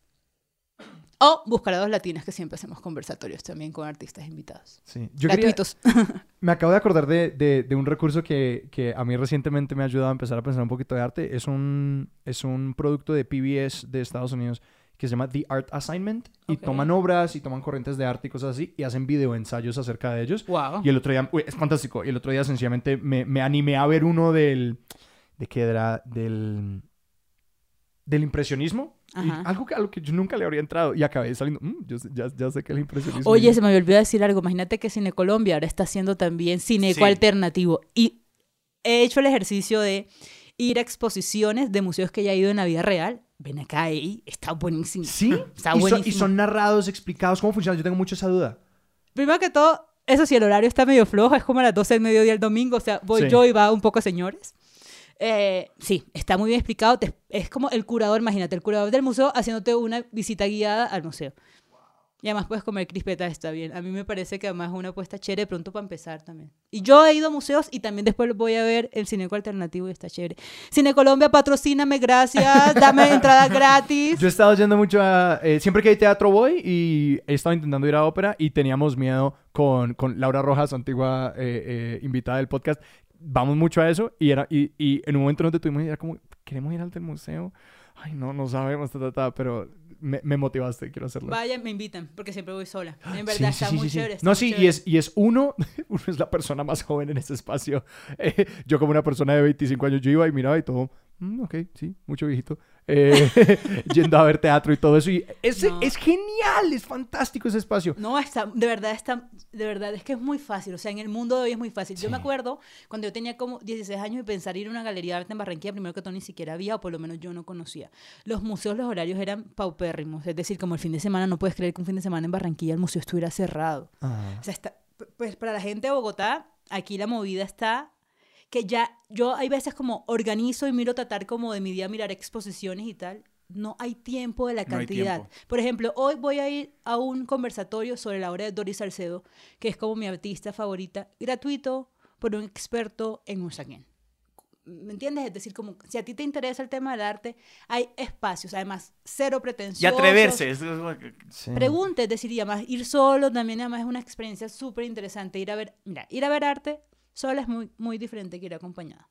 A: O buscar a dos latinas, que siempre hacemos conversatorios también con artistas invitados.
B: Sí. Yo quería-
A: Gratuitos.
B: me acabo de acordar de, de- de un recurso que, que a mí recientemente me ha ayudado a empezar a pensar un poquito de arte. Es un, es un producto de PBS de Estados Unidos que se llama The Art Assignment. Y toman obras y toman corrientes de arte y cosas así y hacen videoensayos acerca de ellos.
A: wow.
B: Y el otro día, uy, es fantástico. Y el otro día sencillamente me, me animé a ver uno del, ¿de qué era? Del, del impresionismo. Y algo que, a lo que yo nunca le habría entrado. Y acabé saliendo, "Mm, yo ya, ya sé que el impresionismo.
A: Oye, se me había olvidado decir algo. Imagínate que Cine Colombia ahora está haciendo también cineco
C: Sí.
A: alternativo. Y he hecho el ejercicio de ir a exposiciones de museos que ya he ido en la vida real. Ven acá, y está buenísimo.
B: Sí,
A: Está
B: y, son, y
A: buenísimo.
B: son narrados, explicados, ¿cómo funciona? Yo tengo mucho esa duda.
A: Primero que todo, eso sí, el horario está medio flojo. Es como a las 12 del mediodía el domingo. O sea, voy
B: Sí.
A: yo y va un poco señores. Eh, sí, está muy bien explicado. te- es como el curador, imagínate, el curador del museo haciéndote una visita guiada al museo. Y además puedes comer crispetas, está bien. A mí me parece que además es una apuesta chévere pronto para empezar también. Y yo he ido a museos y también después voy a ver el Cineco Alternativo y está chévere. Cine Colombia, patrocíname, gracias. Dame entrada gratis.
B: Yo he estado yendo mucho a... eh, siempre que hay teatro voy y he estado intentando ir a ópera y teníamos miedo con, con Laura Rojas, antigua eh, eh, invitada del podcast. Vamos mucho a eso y, era, y, y en un momento nos detuvimos y era como, ¿queremos ir al del museo? Ay, no, no sabemos, ta, ta, ta, pero me, me motivaste, quiero hacerlo.
A: Vaya, me invitan, porque siempre voy sola. En
B: Sí,
A: verdad
B: sí,
A: está
B: sí,
A: muy
B: sí,
A: chévere. está
B: No,
A: muy
B: sí, y
A: chévere.
B: es, y es uno, uno es la persona más joven en ese espacio. Eh, yo como una persona de 25 años, yo iba y miraba y todo, "Mm, ok, sí, mucho viejito. Eh, yendo a ver teatro y todo eso. Y ese,
A: No.
B: es genial, es fantástico ese espacio.
A: No, está, de verdad está, de verdad es que es muy fácil, o sea, en el mundo de hoy es muy fácil. Yo me acuerdo cuando yo tenía como 16 años y pensar ir a una galería de arte en Barranquilla, primero que todo ni siquiera había, o por lo menos yo no conocía. Los museos, los horarios eran paupérrimos, es decir, como el fin de semana, no puedes creer que un fin de semana en Barranquilla el museo estuviera cerrado. O sea, está, pues para la gente de Bogotá, aquí la movida está que ya yo hay veces como organizo y miro tratar como de mi día mirar exposiciones y tal. No hay tiempo de la cantidad. Por ejemplo, hoy voy a ir a un conversatorio sobre la obra de Doris Salcedo, que es como mi artista favorita, gratuito por un experto en Usaquén. ¿Me entiendes? Es decir, como si a ti te interesa el tema del arte, hay espacios, además, cero
C: Y
A: pretensiosos.
C: atreverse. es- es-
B: Sí.
A: Pregunte, es decir, y además ir solo también además es una experiencia súper interesante. Ir a ver, mira, ir a ver arte sola es muy, muy diferente que ir acompañada.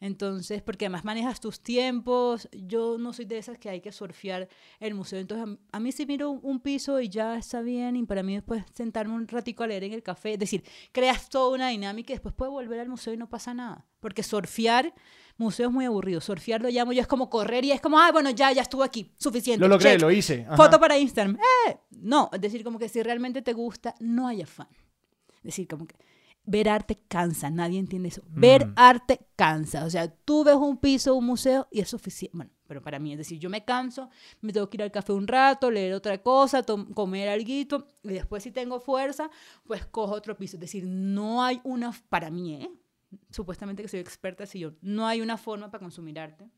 A: Entonces, porque además manejas tus tiempos, yo no soy de esas que hay que surfear el museo, entonces a, mí sí miro un, piso y ya está bien, y para mí después sentarme un ratico a leer en el café, es decir, creas toda una dinámica y después puedes volver al museo y no pasa nada, porque surfear museo es muy aburrido, surfear lo llamo yo es como correr y es como, ah, bueno, ya, ya estuvo aquí, suficiente.
B: Lo logré, lo hice.
A: Foto para Instagram. Eh, no, es decir, como que si realmente te gusta, no hay afán. Es decir, como que ver arte cansa, nadie entiende eso. Ver mm. arte cansa, o sea, tú ves un piso, un museo y es suficiente. Bueno, pero para mí, es decir, yo me canso, me tengo que ir al café un rato, leer otra cosa, comer algo y después si tengo fuerza, pues cojo otro piso. Es decir, no hay una, para mí, ¿eh? supuestamente que soy experta, si yo, no hay una forma para consumir arte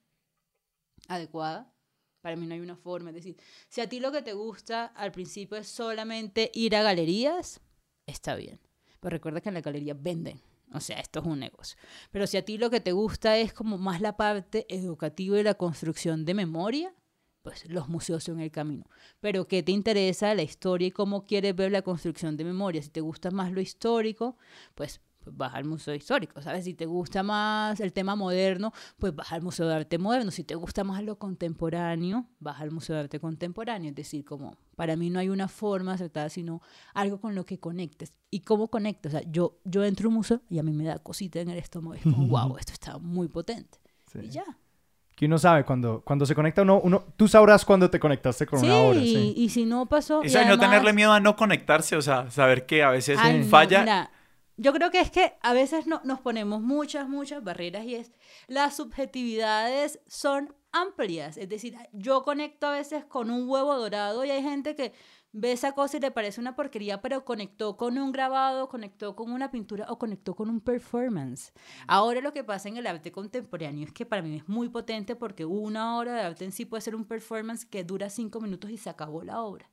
A: adecuada. Para mí no hay una forma. Es decir, si a ti lo que te gusta al principio es solamente ir a galerías, está bien. Pero recuerda que en la galería venden. O sea, esto es un negocio. Pero si a ti lo que te gusta es como más la parte educativa y la construcción de memoria, pues los museos son el camino. Pero ¿qué te interesa la historia y cómo quieres ver la construcción de memoria? Si te gusta más lo histórico, pues pues vas al Museo Histórico, ¿sabes? Si te gusta más el tema moderno, pues vas al Museo de Arte Moderno. Si te gusta más lo contemporáneo, vas al Museo de Arte Contemporáneo. Es decir, como para mí no hay una forma acertada, sino algo con lo que conectes. ¿Y cómo conectas? O sea, yo, yo entro a un museo y a mí me da cosita en el estómago. Es como, wow, esto está muy potente. Y ya.
B: Que uno sabe cuando, cuando se conecta uno, uno, tú sabrás cuando te conectaste con una obra.
A: Sí, y si no pasó.
C: Eso y no tenerle miedo a no conectarse, o sea, saber que a veces falla
A: yo creo que es que a veces no, nos ponemos muchas, muchas barreras y es las subjetividades son amplias. Es decir, yo conecto a veces con un huevo dorado y hay gente que ve esa cosa y le parece una porquería, pero conectó con un grabado, conectó con una pintura o conectó con un performance. Ahora lo que pasa en el arte contemporáneo es que para mí es muy potente porque una hora de arte en sí puede ser un performance que dura cinco minutos y se acabó la obra.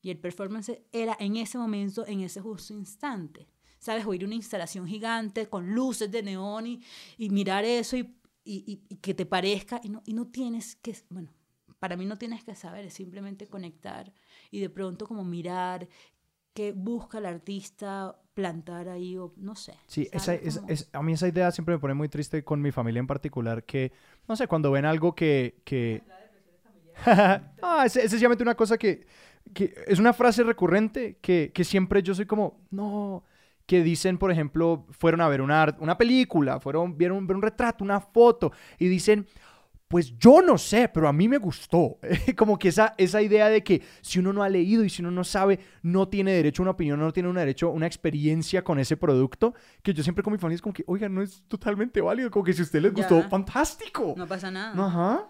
A: Y el performance era en ese momento, en ese justo instante. ¿Sabes? O ir a una instalación gigante con luces de neón y, y mirar eso y, y, y, que te parezca y no, y no tienes que, bueno, para mí no tienes que saber, es simplemente conectar y de pronto como mirar qué busca el artista plantar ahí o no sé.
B: Sí, esa, es, es, a mí esa idea siempre me pone muy triste con mi familia en particular, que, no sé, cuando ven algo que... que... ah, es, es sencillamente una cosa que, que es una frase recurrente que, que siempre yo soy como, no, que dicen, por ejemplo, fueron a ver una, una película, fueron, vieron ver un retrato, una foto, y dicen, pues yo no sé, pero a mí me gustó. Como que esa, esa idea de que si uno no ha leído y si uno no sabe, no tiene derecho a una opinión, no tiene un derecho a una experiencia con ese producto, que yo siempre con mi familia es como que, oiga, no es totalmente válido, como que si a usted les gustó, fantástico.
A: No pasa nada.
B: Ajá.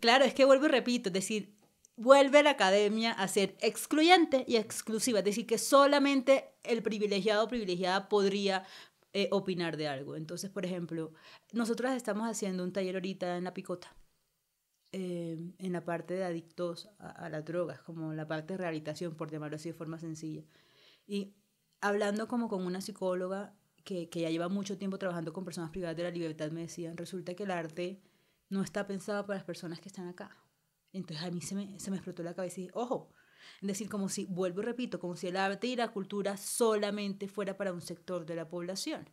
A: Claro, es que vuelvo y repito, es decir, vuelve la academia a ser excluyente y exclusiva, es decir, que solamente el privilegiado o privilegiada podría eh, opinar de algo. Entonces, por ejemplo, nosotros estamos haciendo un taller ahorita en la picota, eh, en la parte de adictos a, las drogas, como la parte de rehabilitación, por llamarlo así de forma sencilla. Y hablando como con una psicóloga que, que ya lleva mucho tiempo trabajando con personas privadas de la libertad, me decían, resulta que el arte no está pensado para las personas que están acá entonces a mí se me, se me explotó la cabeza y dije, ojo, es decir, como si, vuelvo y repito, como si el arte y la cultura solamente fuera para un sector de la población.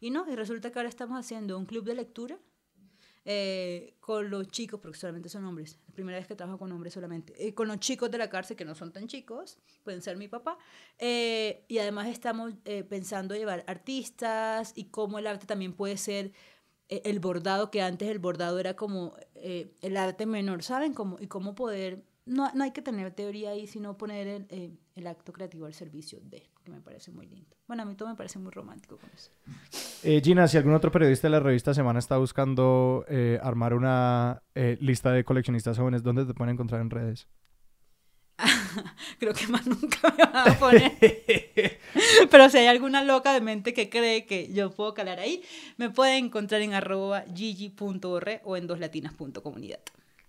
A: Y no, y resulta que ahora estamos haciendo un club de lectura eh, con los chicos, porque solamente son hombres, la primera vez que trabajo con hombres solamente, eh, con los chicos de la cárcel que no son tan chicos, pueden ser mi papá, eh, y además estamos pensando llevar artistas y cómo el arte también puede ser eh, el bordado, que antes el bordado era como eh, el arte menor, ¿saben? Como, y cómo poder, no, no hay que tener teoría ahí, sino poner el, eh, el, acto creativo al servicio de, que me parece muy lindo. Bueno, a mí todo me parece muy romántico con eso.
B: Gina, si algún otro periodista de la revista Semana está buscando armar una lista de coleccionistas jóvenes, ¿dónde te pueden encontrar en redes?
A: creo que más nunca me van a poner. Pero si hay alguna loca de mente que cree que yo puedo calar ahí, me pueden encontrar en arroba gigi.org o en doslatinas.comunidad.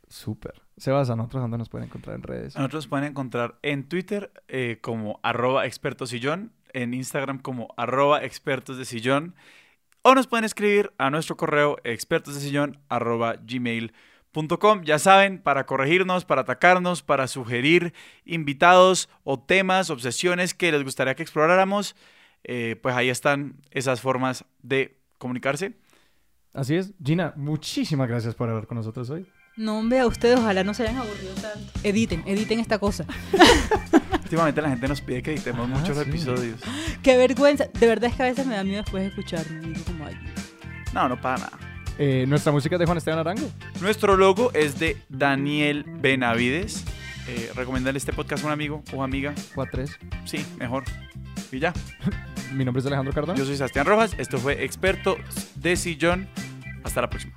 B: Súper. Sebas, ¿a nosotros dónde nos pueden encontrar en redes?
C: A nosotros pueden encontrar en Twitter eh, como arroba expertosillón, en Instagram como arroba expertos de sillón, o nos pueden escribir a nuestro correo expertosdesillón arroba gmail.com ya saben, para corregirnos, para atacarnos, para sugerir invitados o temas, obsesiones que les gustaría que exploráramos, eh, pues ahí están esas formas de comunicarse.
B: Así es. Gina, muchísimas gracias por hablar con nosotros hoy.
A: No, hombre, a ustedes ojalá no se hayan aburrido tanto. Editen, editen esta cosa.
C: Últimamente la gente nos pide que editemos
B: Ah,
C: muchos
B: sí.
C: episodios.
A: Qué vergüenza. De verdad es que a veces me da miedo después de escucharme. Digo como, ay,
C: No, no para nada.
B: Eh, nuestra música es de Juan Esteban Arango.
C: Nuestro logo es de Daniel Benavides. Eh, recomendarle este podcast a un amigo o amiga.
B: 4-3.
C: Sí, mejor. Y ya.
B: Mi nombre es Alejandro Cardona.
C: Yo soy Sebastián Rojas. Esto fue Experto de Sillón. Hasta la próxima.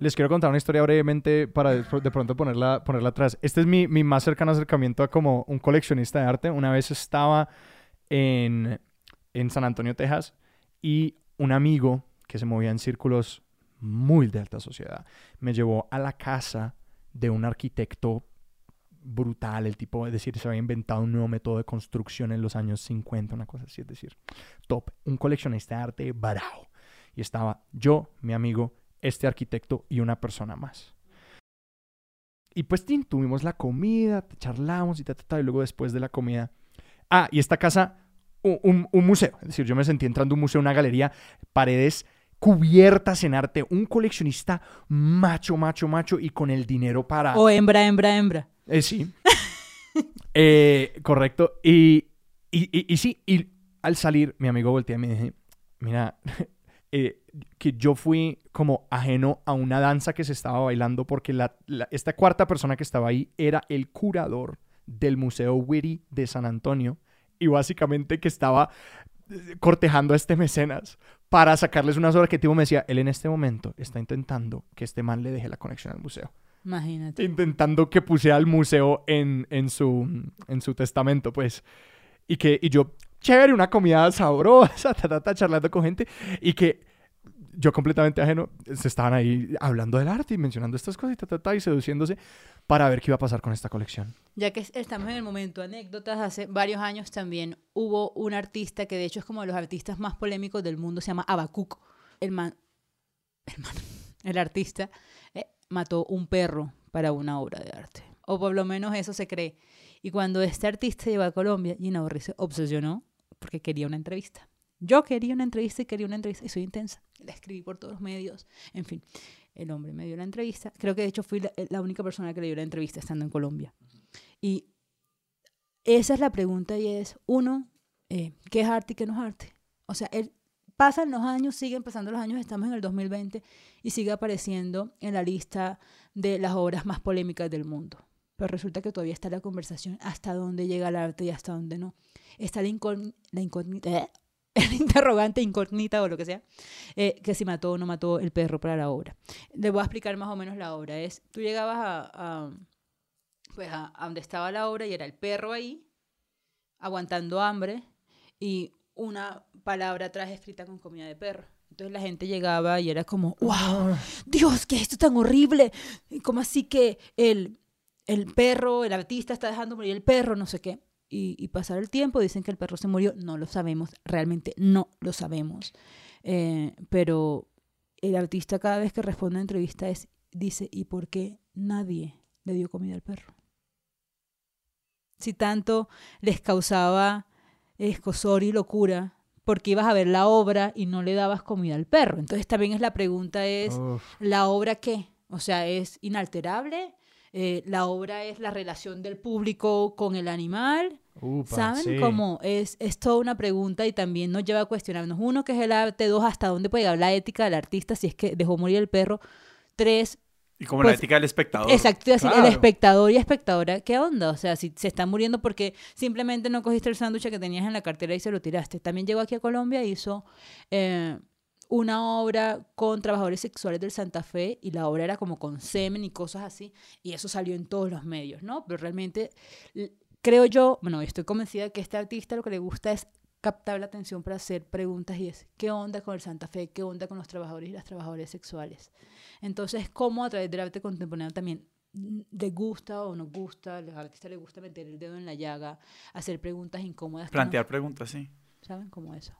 B: Les quiero contar una historia brevemente para de pronto ponerla, ponerla atrás. Este es mi, mi más cercano acercamiento a como un coleccionista de arte. Una vez estaba en, en San Antonio, Texas, y un amigo que se movía en círculos muy de alta sociedad me llevó a la casa de un arquitecto brutal. El tipo, es decir, se había inventado un nuevo método de construcción en los años 50, una cosa así, es decir, top. Un coleccionista de arte barao. Y estaba yo, mi amigo, este arquitecto y una persona más. Y pues tin, tuvimos la comida, charlamos y ta, ta, ta, y luego después de la comida. Ah, y esta casa, un, un- un museo. Es decir, yo me sentí entrando a un museo, una galería, paredes cubiertas en arte, un coleccionista macho, macho, macho y con el dinero para...
A: O hembra, hembra, hembra.
B: Eh, sí. Eh, correcto. Y, y, y- y sí, y al salir, mi amigo voltea y me dice, mira, eh, que yo fui como ajeno a una danza que se estaba bailando porque la, la- esta cuarta persona que estaba ahí era el curador del Museo Witty de San Antonio y básicamente que estaba eh, cortejando a este mecenas para sacarles unas horas que tipo me decía, él en este momento está intentando que este man le deje la conexión al museo
A: Imagínate.
B: intentando que pusiera al museo en, en, su, en su testamento, pues. Y que y yo, chévere, una comida sabrosa, ta, ta, ta, charlando con gente. Y que yo completamente ajeno, se estaban ahí hablando del arte y mencionando estas cosas y, ta, ta, ta, y seduciéndose para ver qué iba a pasar con esta colección.
A: Ya que estamos en el momento anécdotas, hace varios años también hubo un artista que de hecho es como de los artistas más polémicos del mundo, se llama Abacuc. El man, el man, el artista eh, mató un perro para una obra de arte. O por lo menos eso se cree. Y cuando este artista llegó a Colombia, Gina Borri se obsesionó porque quería una entrevista. Yo quería una entrevista y quería una entrevista y soy intensa. La escribí por todos los medios. En fin, el hombre me dio la entrevista. Creo que de hecho fui la, única persona que le dio la entrevista estando en Colombia. Y esa es la pregunta y es, uno, eh, ¿qué es arte y qué no es arte? O sea, pasan los años, siguen pasando los años, estamos en el 2020 y sigue apareciendo en la lista de las obras más polémicas del mundo. Pero resulta que todavía está la conversación hasta dónde llega el arte y hasta dónde no. Está la, incógn- la incógnita, ¿eh? el interrogante incógnita o lo que sea, eh, que si mató o no mató el perro para la obra. Le voy a explicar más o menos la obra. Es, tú llegabas a, a pues a, a donde estaba la obra y era el perro ahí, aguantando hambre, y una palabra atrás escrita con comida de perro. Entonces la gente llegaba y era como, wow, Dios, ¿qué es esto tan horrible? ¿Y ¿Cómo así que el, el perro, el artista está dejando morir el perro, no sé qué? Y, y pasar el tiempo, dicen que el perro se murió, no lo sabemos, realmente no lo sabemos. Eh, pero el artista cada vez que responde a entrevista es, dice, ¿y por qué nadie le dio comida al perro? Si tanto les causaba escosor y locura, porque ibas a ver la obra y no le dabas comida al perro. Entonces también es la pregunta es,
B: Uf,
A: ¿la obra qué? O sea, ¿es inalterable? Eh, ¿La obra es la relación del público con el animal?
B: upa,
A: ¿Saben
B: sí.
A: cómo? Es, es toda una pregunta y también nos lleva a cuestionarnos. Uno, ¿qué es el arte? Dos, ¿hasta dónde puede llegar la ética del artista si es que dejó morir el perro? Tres,
C: Y como
A: Pues,
C: la ética del espectador.
A: Exacto,
B: Claro.
A: el espectador y espectadora, ¿qué onda? O sea, si se están muriendo porque simplemente no cogiste el sándwich que tenías en la cartera y se lo tiraste. También llegó aquí a Colombia e hizo eh, una obra con trabajadores sexuales del Santa Fe y la obra era como con semen y cosas así y eso salió en todos los medios, ¿no? Pero realmente creo yo, bueno, estoy convencida que este artista lo que le gusta es captar la atención para hacer preguntas y es, ¿qué onda con el Santa Fe? ¿Qué onda con los trabajadores y las trabajadoras sexuales? Entonces, ¿cómo a través del arte contemporáneo también mm, le gusta o no gusta, a los artistas les gusta meter el dedo en la llaga, hacer preguntas incómodas? no-
C: Plantear preguntas, sí.
A: ¿Saben cómo eso?